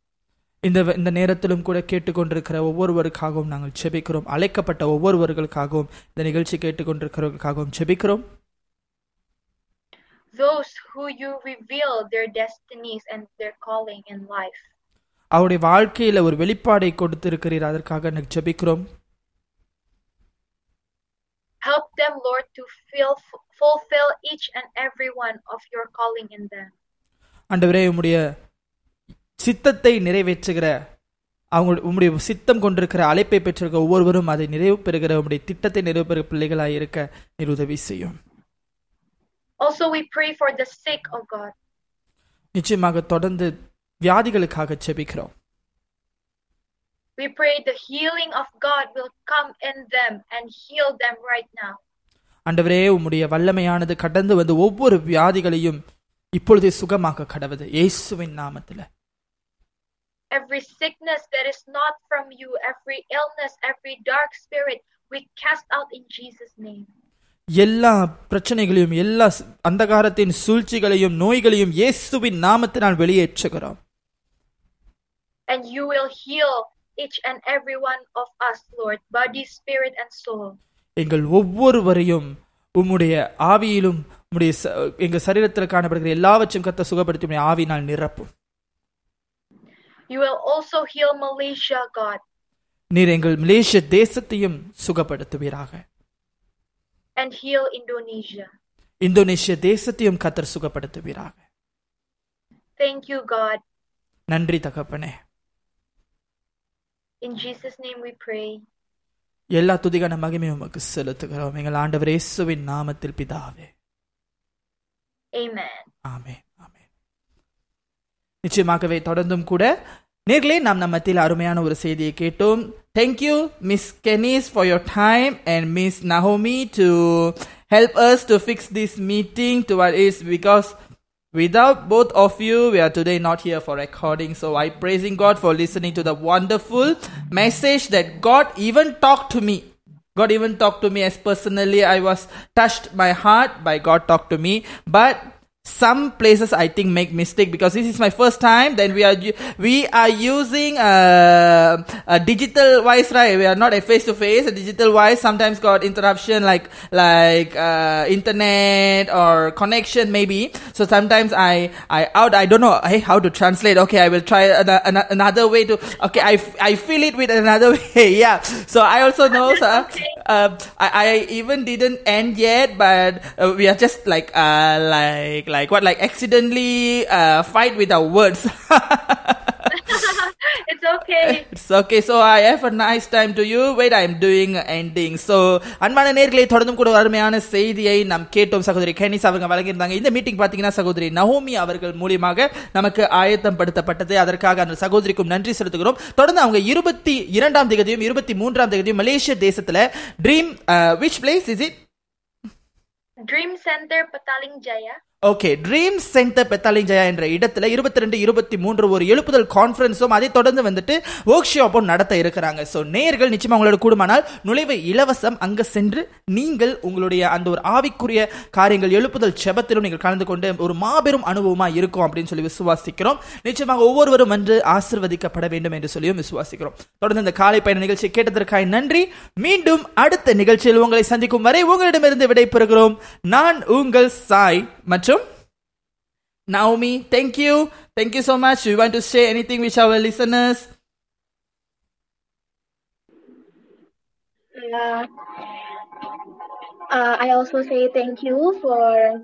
Speaker 2: இந்த இந்த நேரத்திலும் கூட கேட்டுக்கொண்டிருக்கிற ஒவ்வொருவருக்காகவும் நாங்கள் செபிக்கிறோம் அழைக்கப்பட்ட ஒவ்வொருவர்களுக்காகவும் இந்த நிகழ்ச்சி கேட்டுக்கொண்டிருக்கிறவர்களுக்காகவும் செபிக்கிறோம்
Speaker 3: Those who you reveal their destinies and their calling in life.
Speaker 2: அவருடைய வாழ்க்கையில ஒரு வெளிப்பாடை கொடுத்திருக்கிறீர் அதற்காக நாங்கள் ஜெபிக்கிறோம்
Speaker 3: Help them, Lord, to feel, fulfill each and every one of your calling in them.
Speaker 2: ஆண்டவரே உம்முடைய சித்தத்தை நிறைவேற்றுகிற அவங்க உம்முடைய சித்தம் கொண்டிருக்கிற அழைப்பை பெற்றிருக்க ஒவ்வொருவரும் அதை நிறைவு பெறுகிற உம்முடைய திட்டத்தை நிறைவு பெறுகிற பிள்ளைகளாய் இருக்க நீர் உதவி செய்யும்
Speaker 3: Also, we pray for the sick, O God.
Speaker 2: நிச்சயமாக தொடர்ந்து வியாதிகளுக்காக செபிக்கிறோம்
Speaker 3: We pray the healing of God will come in them and heal them right now.
Speaker 2: ஆண்டவரே உம்முடைய வல்லமையானது கடந்து வந்து ஒவ்வொரு வியாதிகளையும் இப்பொழுதே சுகமாக்க கடவுது இயேசுவின் நாமத்துல
Speaker 3: Every sickness that is not from you, every illness, every dark spirit, we cast out in Jesus' name.
Speaker 2: எல்லா பிரச்சனைகளையும் எல்லா ஸ்- அந்தகாரத்தின் சூழ்ச்சிகளையும் நோய்களையும் இயேசுவின் நாமத்தினால் வெளியேற்றுகிறோம்
Speaker 3: And you will heal each and every one of us, Lord, body, spirit, and soul.
Speaker 2: எங்கள் ஒவ்வொருவரையும் உம்முடைய ஆவியிலும் உம்முடைய ச- எங்க சரீரத்தில் காணப்படுகிற எல்லாவற்றையும் கத்த சுகப்படுத்தி உம்முடைய ஆவியினால் நிரப்பும்
Speaker 3: You will also heal Malaysia, God,
Speaker 2: நீர் எங்கள் மலேசிய தேசத்தையும் சுகப்படுத்துவீராக
Speaker 3: and heal Indonesia.
Speaker 2: இந்தோனேஷிய தேசத்தையும் கத்தர் சுகப்படுத்துவீராக
Speaker 3: Thank you, God.
Speaker 2: நன்றி தகப்பனே
Speaker 3: In Jesus' name we pray.
Speaker 2: எல்லா துதிகான மகிமையும் உமக்கு செலுத்துகிறோம் எங்கள் ஆண்டவர் இயேசுவின் நாமத்தில் பிதாவே
Speaker 3: Amen.
Speaker 2: ஆமே ஆமே நிச்சயமாகவே தொடர்ந்தும் கூட நேர்களே நாம் நம்ம மத்தியில் அருமையான ஒரு செய்தியை கேட்டோம் thank you miss Kenis for your time and miss Naomi to help us to fix this meeting to what is because without both of you we are today not here for recording so i praising god for listening to the wonderful message that god even talked to me God even talked to me as personally. I was touched my heart by God talked to me. But some places I think make mistake because this is my first time. Then we are we are using uh, a digital wise, right? We are not a face to face. A digital wise sometimes got interruption like like uh, internet or connection maybe. So sometimes I I out I don't know hey how to translate. Okay, I will try an- an- another way to. Okay, I, I feel it with another way. Yeah. So I also know, sir. Uh, I, I even didn't end yet, but uh, we are just like uh, like like what like accidentally uh, fight with our words.
Speaker 3: it's okay.
Speaker 2: It's okay. So I have a nice time to you. Wait, I'm doing ending. So அன்பான நேர்களை தொடர்ந்தும் கூட அருமையான செய்தியை நாம் கேட்டோம் சகோதரி கேனிஸ் அவங்க வழங்கியிருந்தாங்க இந்த மீட்டிங் பாத்தீங்கன்னா சகோதரி நவோமி அவர்கள் மூலியமாக நமக்கு ஆயத்தம் படுத்தப்பட்டது அதற்காக அந்த சகோதரிக்கும் நன்றி செலுத்துகிறோம் தொடர்ந்து அவங்க இருபத்தி இரண்டாம் தேதியும் இருபத்தி மூன்றாம் தேதியும் மலேசிய தேசத்துல dream which place is it
Speaker 3: Dream Center Pataling Jaya.
Speaker 2: Okay Dream Center Pataling Jaya என்ற இடத்துல இருபத்தி ரெண்டு இருபத்தி மூன்று ஒரு எழுப்புதல் கான்ஃபரன்ஸும் அதை தொடர்ந்து வந்துட்டு ஒர்க் ஷாப்பும் நடத்த இருக்கிறாங்க. ஸோ நேர்கள் நிச்சயமாக உங்களோட கூடுமானால் நுழைவு இலவசம். அங்கே சென்று நீங்கள் உங்களுடைய அந்த ஒரு ஆவிக்குரிய காரியங்கள் எழுப்புதல் செபத்திலும் நீங்கள் கலந்து கொண்டு ஒரு மாபெரும் அனுபவமாக இருக்கும் அப்படின்னு சொல்லி விசுவாசிக்கிறோம். நிச்சயமாக ஒவ்வொருவரும் வந்து ஆசிர்வதிக்கப்பட வேண்டும் என்று சொல்லியும் விசுவாசிக்கிறோம். தொடர்ந்து இந்த காலை பயண நிகழ்ச்சி கேட்டதற்காக நன்றி. மீண்டும் அடுத்த நிகழ்ச்சியில் உங்களை சந்திக்கும் வரை உங்களிடமிருந்து விடைபெறுகிறோம். நான் உங்கள் சாய். மற்றும் Naomi, thank you. Thank you so much. You want to say anything with our listeners?
Speaker 4: Uh, uh, I also say thank you for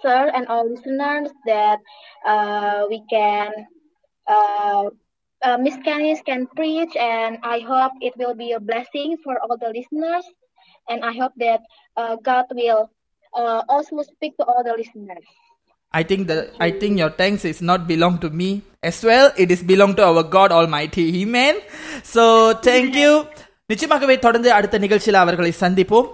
Speaker 4: sir and all listeners that uh, we can uh, uh, Miss Canis can preach and I hope it will be a blessing for all the listeners and I hope that uh, God will uh, also speak to all the listeners.
Speaker 2: I think that I think your thanks is not belong to me as well. It is belong to our God Almighty. Amen. So thank you. நிச்சயமாகவே தொடர்ந்து அடுத்த நிகழ்ச்சியில் அவர்களை சந்திப்போம்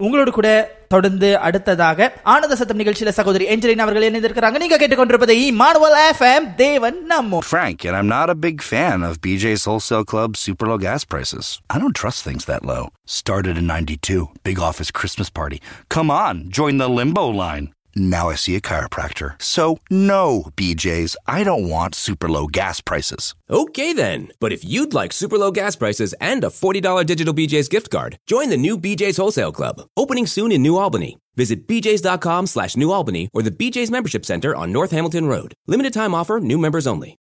Speaker 2: உங்களோடு கூட தொடர்ந்து அடுத்ததாக ஆனந்த சத்தம் நிகழ்ச்சியில சகோதரி எஞ்சலின் அவர்கள் இணைந்திருக்கிறாங்க நீங்க கேட்டுக்கொண்டிருப்பது மானுவல் எஃப்எம் தேவன் நம்ம
Speaker 5: Frank, and I'm not a big fan of BJ's Wholesale Club's super low gas prices. I don't trust things that low. Started in 92, big office Christmas party. Come on, join the limbo line. Now I see a chiropractor. So, no, BJ's, I don't want super low gas prices.
Speaker 1: Okay then. But if you'd like super low gas prices and a $40 digital BJ's gift card, join the new BJ's Wholesale Club, opening soon in New Albany. Visit bjs.com slash New Albany or the BJ's Membership Center on North Hamilton Road. Limited time offer, new members only.